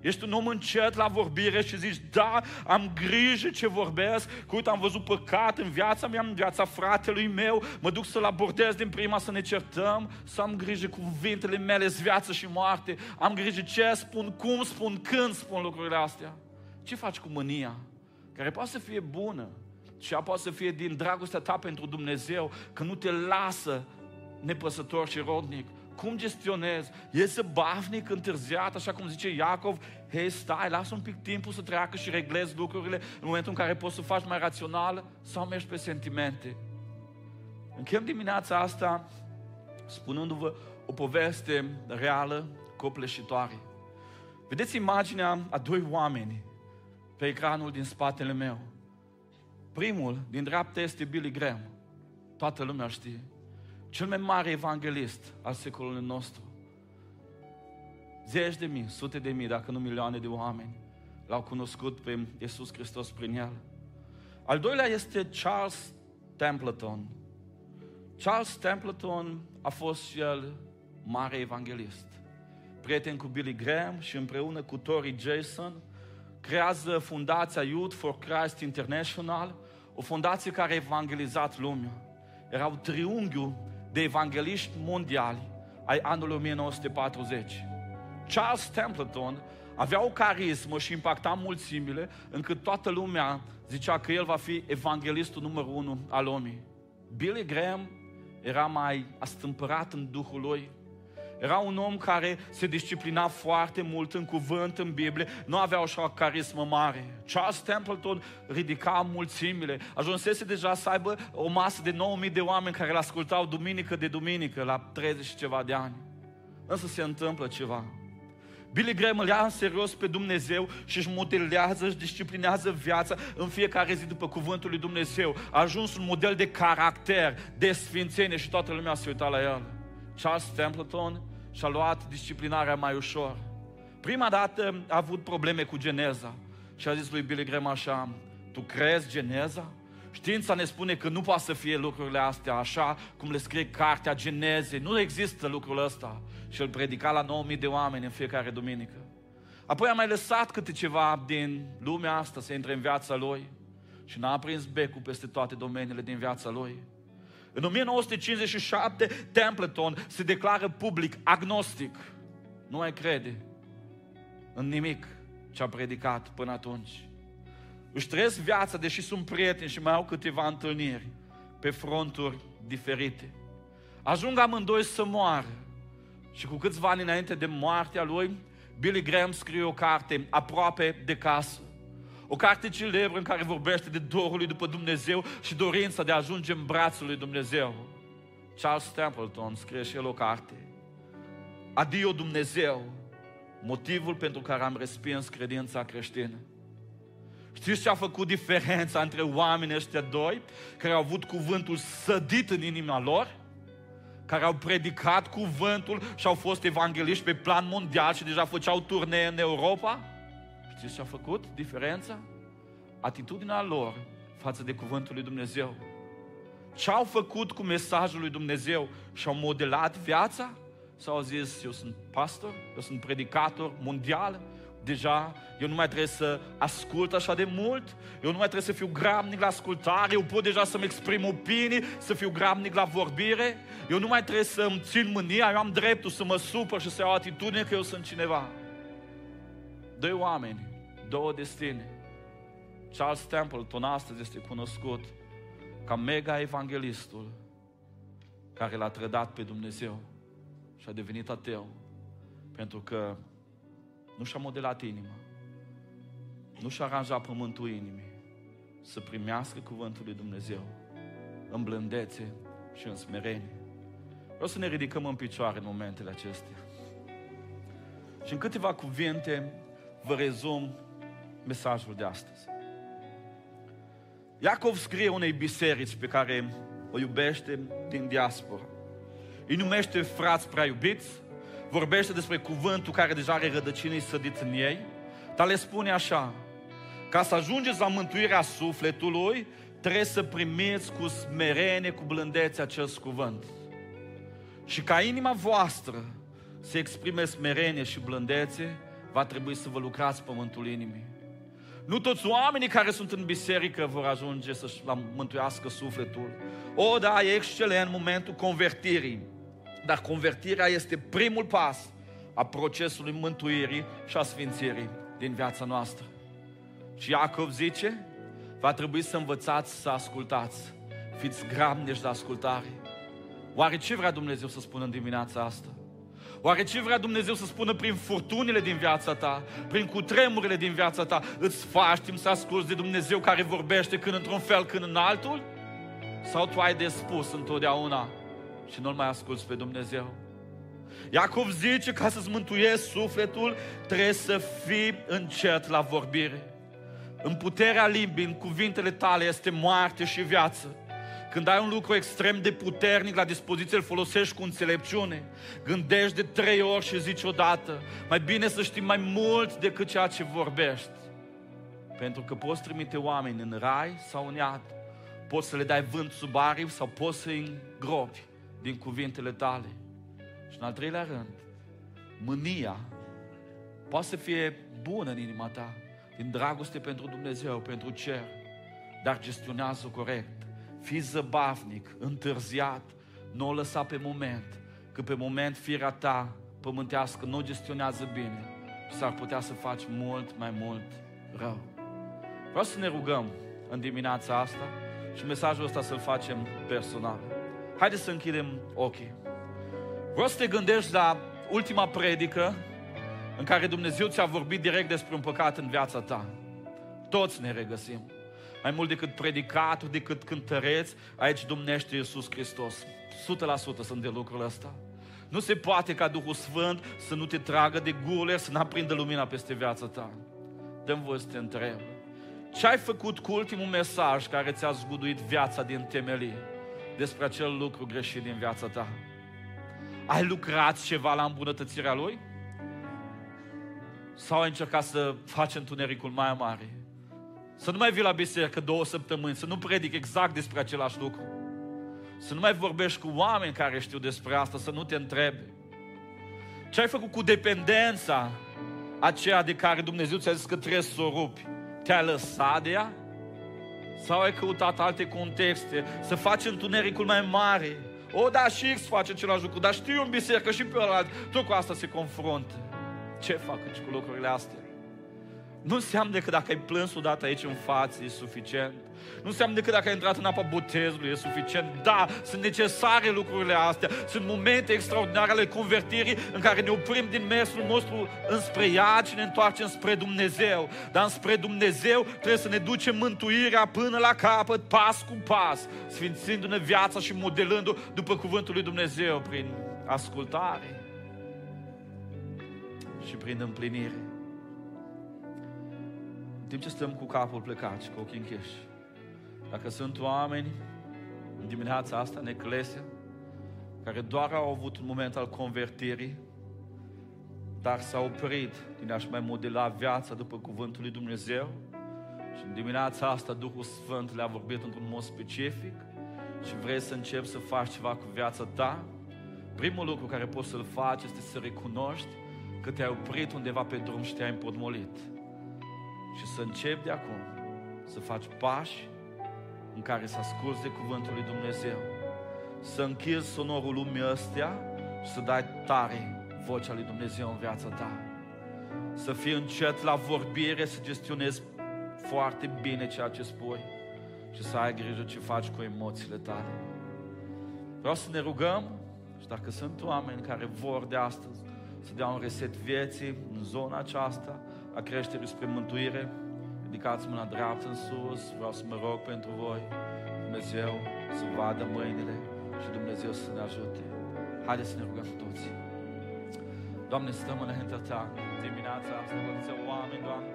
Ești un om încet la vorbire și zici, da, am grijă ce vorbesc, că uite, am văzut păcat în viața mea, în viața fratelui meu, mă duc să-l abordez din prima să ne certăm, să am grijă cuvintele mele, viață și moarte, am grijă ce spun, cum spun, când spun lucrurile astea. Ce faci cu mânia? Care poate să fie bună, și ea poate să fie din dragostea ta pentru Dumnezeu, că nu te lasă nepăsător și rodnic. Cum gestionezi? Este bafnic, întârziat, așa cum zice Iacov, hei, stai, lasă un pic timpul să treacă și reglezi lucrurile în momentul în care poți să faci mai rațional sau mergi pe sentimente. Închem dimineața asta spunându-vă o poveste reală, copleșitoare. Vedeți imaginea a doi oameni pe ecranul din spatele meu. Primul din dreapta este Billy Graham. Toată lumea știe. Cel mai mare evanghelist al secolului nostru. Zeci de mii, sute de mii, dacă nu milioane de oameni l-au cunoscut pe Iisus Hristos prin el. Al doilea este Charles Templeton. Charles Templeton a fost și el mare evanghelist. Prieten cu Billy Graham și împreună cu Tori Jason creează fundația Youth for Christ International, o fundație care a evangelizat lumea. Erau triunghiul de evangeliști mondiali ai anului 1940. Charles Templeton avea o carismă și impacta mulțimile, încât toată lumea zicea că el va fi evanghelistul numărul unu al lumii. Billy Graham era mai astâmpărat în Duhul lui, era un om care se disciplina foarte mult în cuvânt, în Biblie, nu avea așa carismă mare. Charles Templeton ridica mulțimile, ajunsese deja să aibă o masă de 9000 de oameni care îl ascultau duminică de duminică, la 30 și ceva de ani. Însă se întâmplă ceva. Billy Graham îl ia în serios pe Dumnezeu și își modelează, își disciplinează viața în fiecare zi după cuvântul lui Dumnezeu. A ajuns un model de caracter, de sfințenie și toată lumea se uita la el. Charles Templeton și-a luat disciplinarea mai ușor. Prima dată a avut probleme cu geneza și a zis lui Billy Graham așa, tu crezi geneza? Știința ne spune că nu poate să fie lucrurile astea așa cum le scrie cartea Genezei. Nu există lucrul ăsta. Și îl predica la 9000 de oameni în fiecare duminică. Apoi a mai lăsat câte ceva din lumea asta să intre în viața lui și n-a prins becul peste toate domeniile din viața lui. În 1957, Templeton se declară public agnostic. Nu mai crede în nimic ce a predicat până atunci. Își trăiesc viața, deși sunt prieteni și mai au câteva întâlniri pe fronturi diferite. Ajung amândoi să moară. Și cu câțiva ani înainte de moartea lui, Billy Graham scrie o carte aproape de casă. O carte celebră în care vorbește de dorul lui după Dumnezeu și dorința de a ajunge în brațul lui Dumnezeu. Charles Stapleton scrie și el o carte. Adio Dumnezeu, motivul pentru care am respins credința creștină. Știți ce a făcut diferența între oamenii ăștia doi, care au avut cuvântul sădit în inima lor, care au predicat cuvântul și au fost evangeliști pe plan mondial și deja făceau turnee în Europa? Știți ce a făcut diferența? Atitudinea lor față de cuvântul lui Dumnezeu. Ce au făcut cu mesajul lui Dumnezeu și au modelat viața? Sau au zis, eu sunt pastor, eu sunt predicator mondial, deja eu nu mai trebuie să ascult așa de mult, eu nu mai trebuie să fiu gramnic la ascultare, eu pot deja să-mi exprim opinii, să fiu gramnic la vorbire, eu nu mai trebuie să-mi țin mânia, eu am dreptul să mă supăr și să iau atitudine că eu sunt cineva. Doi oameni, două destine. Charles Templeton astăzi este cunoscut ca mega evanghelistul care l-a trădat pe Dumnezeu și a devenit ateu pentru că nu și-a modelat inima, nu și-a aranjat pământul inimii să primească cuvântul lui Dumnezeu în blândețe și în smerenie. Vreau să ne ridicăm în picioare în momentele acestea. Și în câteva cuvinte vă rezum mesajul de astăzi. Iacov scrie unei biserici pe care o iubește din diaspora. Îi numește frați prea iubiți, vorbește despre cuvântul care deja are rădăcinii sădit în ei, dar le spune așa, ca să ajungeți la mântuirea sufletului, trebuie să primiți cu smerenie, cu blândețe acest cuvânt. Și ca inima voastră să exprime smerenie și blândețe, va trebui să vă lucrați pământul inimii. Nu toți oamenii care sunt în biserică vor ajunge să-și mântuiască sufletul. O, da, e excelent momentul convertirii. Dar convertirea este primul pas a procesului mântuirii și a sfințirii din viața noastră. Și Iacov zice, va trebui să învățați să ascultați. Fiți grabnici de ascultare. Oare ce vrea Dumnezeu să spună în dimineața asta? Oare ce vrea Dumnezeu să spună prin furtunile din viața ta, prin cutremurile din viața ta? Îți faci timp să asculți de Dumnezeu care vorbește când într-un fel, când în altul? Sau tu ai de spus întotdeauna și nu-L mai asculți pe Dumnezeu? Iacov zice, ca să-ți mântuiești sufletul, trebuie să fii încet la vorbire. în puterea limbii, în cuvintele tale este moarte și viață. Când ai un lucru extrem de puternic la dispoziție, îl folosești cu înțelepciune. Gândești de trei ori și zici odată. Mai bine să știi mai mult decât ceea ce vorbești. Pentru că poți trimite oameni în rai sau în iad. Poți să le dai vânt sub aripi sau poți să-i îngropi din cuvintele tale. Și în al treilea rând, mânia poate să fie bună în inima ta, din dragoste pentru Dumnezeu, pentru cer, dar gestionează corect. Fii zăbavnic, întârziat, nu o lăsa pe moment, că pe moment firea ta pământească nu gestionează bine și s-ar putea să faci mult mai mult rău. Vreau să ne rugăm în dimineața asta și mesajul ăsta să-l facem personal. Haideți să închidem ochii. Vreau să te gândești la ultima predică în care Dumnezeu ți-a vorbit direct despre un păcat în viața ta. Toți ne regăsim. Mai mult decât predicatul, decât cântăreți, aici domnește Iisus Hristos. 100% sunt de lucrul ăsta. Nu se poate ca Duhul Sfânt să nu te tragă de guler, să n-aprindă lumina peste viața ta. Dăm voie să te întreb. Ce ai făcut cu ultimul mesaj care ți-a zguduit viața din temelie despre acel lucru greșit din viața ta? Ai lucrat ceva la îmbunătățirea lui? Sau ai încercat să faci întunericul mai mare? Să nu mai vii la biserică două săptămâni, să nu predic exact despre același lucru. Să nu mai vorbești cu oameni care știu despre asta, să nu te întrebi. Ce ai făcut cu dependența aceea de care Dumnezeu ți-a zis că trebuie să o rupi? Te-ai lăsat de ea? Sau ai căutat alte contexte? Să faci întunericul mai mare? O, da, și X face același lucru, dar știu în biserică și pe ălalt, tot cu asta se confruntă. Ce fac cu lucrurile astea? Nu înseamnă că dacă ai plâns odată aici în față e suficient. Nu înseamnă că dacă ai intrat în apa botezului e suficient. Da, sunt necesare lucrurile astea. Sunt momente extraordinare ale convertirii în care ne oprim din mersul nostru înspre ea și ne întoarcem spre Dumnezeu. Dar înspre Dumnezeu trebuie să ne ducem mântuirea până la capăt, pas cu pas, sfințindu-ne viața și modelându după cuvântul lui Dumnezeu prin ascultare și prin împlinire. În timp ce stăm cu capul plecat și cu ochii închiși, dacă sunt oameni în dimineața asta, în eclesia, care doar au avut un moment al convertirii, dar s-au oprit din a-și mai modela viața după cuvântul lui Dumnezeu și în dimineața asta Duhul Sfânt le-a vorbit într-un mod specific și vrei să începi să faci ceva cu viața ta, primul lucru care poți să-l faci este să recunoști că te-ai oprit undeva pe drum și te-ai împotmolit și să începi de acum să faci pași în care să asculți de Cuvântul lui Dumnezeu. Să închizi sonorul lumii ăstea și să dai tare vocea lui Dumnezeu în viața ta. Să fii încet la vorbire, să gestionezi foarte bine ceea ce spui și să ai grijă ce faci cu emoțiile tale. Vreau să ne rugăm și dacă sunt oameni care vor de astăzi să dea un reset vieții în zona aceasta, a creșterii spre mântuire. Ridicați mâna dreaptă în sus, vreau să mă rog pentru voi. Dumnezeu să vadă mâinile și Dumnezeu să ne ajute. Haideți să ne rugăm toți. Doamne, stăm înaintea Ta dimineața asta, vă oameni, Doamne,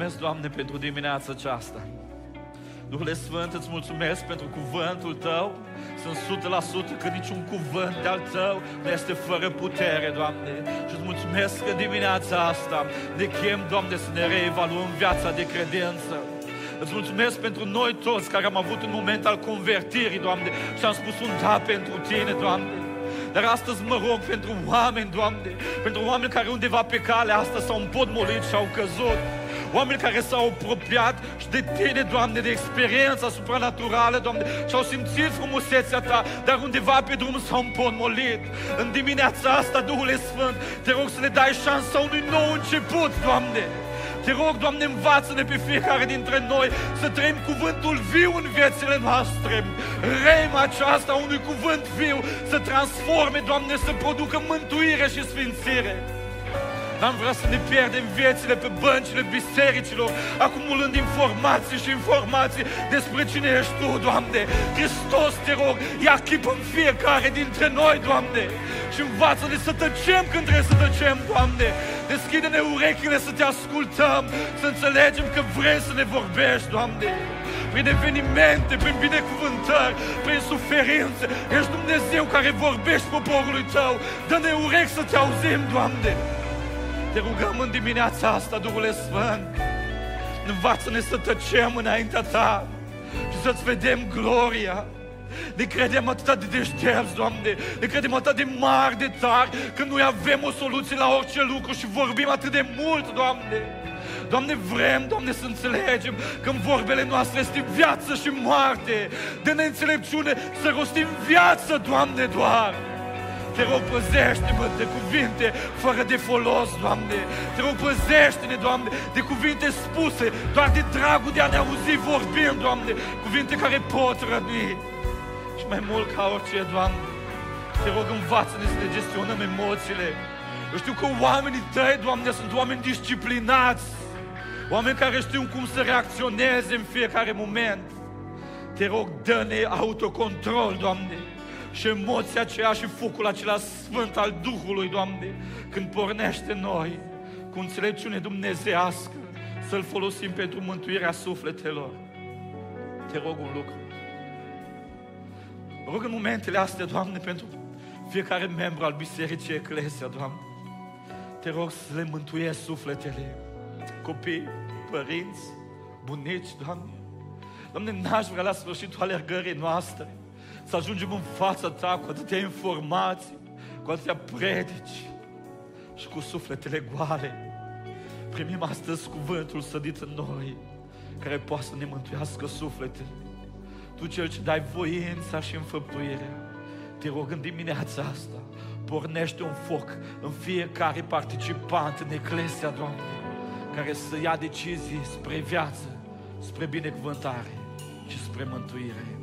mulțumesc, Doamne, pentru dimineața aceasta. Duhule Sfânt, îți mulțumesc pentru cuvântul Tău. Sunt 100% că niciun cuvânt de-al Tău nu este fără putere, Doamne. Și îți mulțumesc că dimineața asta ne chem, Doamne, să ne reevaluăm viața de credință. Îți mulțumesc pentru noi toți care am avut un moment al convertirii, Doamne, și am spus un da pentru Tine, Doamne. Dar astăzi mă rog pentru oameni, Doamne, pentru oameni care undeva pe calea asta s-au împotmolit și au căzut. Oameni care s-au apropiat și de Tine, Doamne, de experiența supranaturală, Doamne, și au simțit frumusețea Ta, dar undeva pe drum s-au împotmolit. În dimineața asta, Duhul Sfânt, te rog să le dai șansa unui nou început, Doamne. Te rog, Doamne, învață-ne pe fiecare dintre noi să trăim cuvântul viu în viețile noastre. Rema aceasta unui cuvânt viu să transforme, Doamne, să producă mântuire și sfințire. N-am vrea să ne pierdem viețile pe băncile bisericilor, acumulând informații și informații despre cine ești Tu, Doamne. Hristos, te rog, ia chip în fiecare dintre noi, Doamne. Și învață-ne să tăcem când trebuie să tăcem, Doamne. Deschide-ne urechile să Te ascultăm, să înțelegem că vrei să ne vorbești, Doamne prin evenimente, prin binecuvântări, prin suferințe. Ești Dumnezeu care vorbești poporului Tău. Dă-ne urechi să Te auzim, Doamne. Te rugăm în dimineața asta, Duhule Sfânt, învață-ne să tăcem înaintea Ta și să-ți vedem gloria. Ne credem atât de deștepți, Doamne, ne credem atât de mari, de tari, că noi avem o soluție la orice lucru și vorbim atât de mult, Doamne. Doamne, vrem, Doamne, să înțelegem că în vorbele noastre este viață și moarte. De neînțelepciune să rostim viață, Doamne, doar. Te rog, păzește-mă de cuvinte fără de folos, Doamne. Te rog, păzește-ne, Doamne, de cuvinte spuse doar de dragul de a ne auzi vorbind, Doamne. Cuvinte care pot răni. Și mai mult ca orice, Doamne, te rog, învață-ne să ne gestionăm emoțiile. Eu știu că oamenii tăi, Doamne, sunt oameni disciplinați. Oameni care știu cum să reacționeze în fiecare moment. Te rog, dă-ne autocontrol, Doamne și emoția aceea și focul acela sfânt al Duhului, Doamne, când pornește noi cu înțelepciune dumnezească, să-L folosim pentru mântuirea sufletelor. Te rog un lucru. Rog în momentele astea, Doamne, pentru fiecare membru al Bisericii Eclesia, Doamne. Te rog să le mântuiesc sufletele, copii, părinți, bunici, Doamne. Doamne, n-aș vrea la sfârșitul alergării noastre să ajungem în fața Ta cu atâtea informații, cu atâtea predici și cu sufletele goale. Primim astăzi cuvântul sădit în noi, care poate să ne mântuiască sufletele. Tu cel ce dai voința și înfăptuirea, te rog în dimineața asta, pornește un foc în fiecare participant în Eclesia, Doamne, care să ia decizii spre viață, spre binecuvântare și spre mântuire.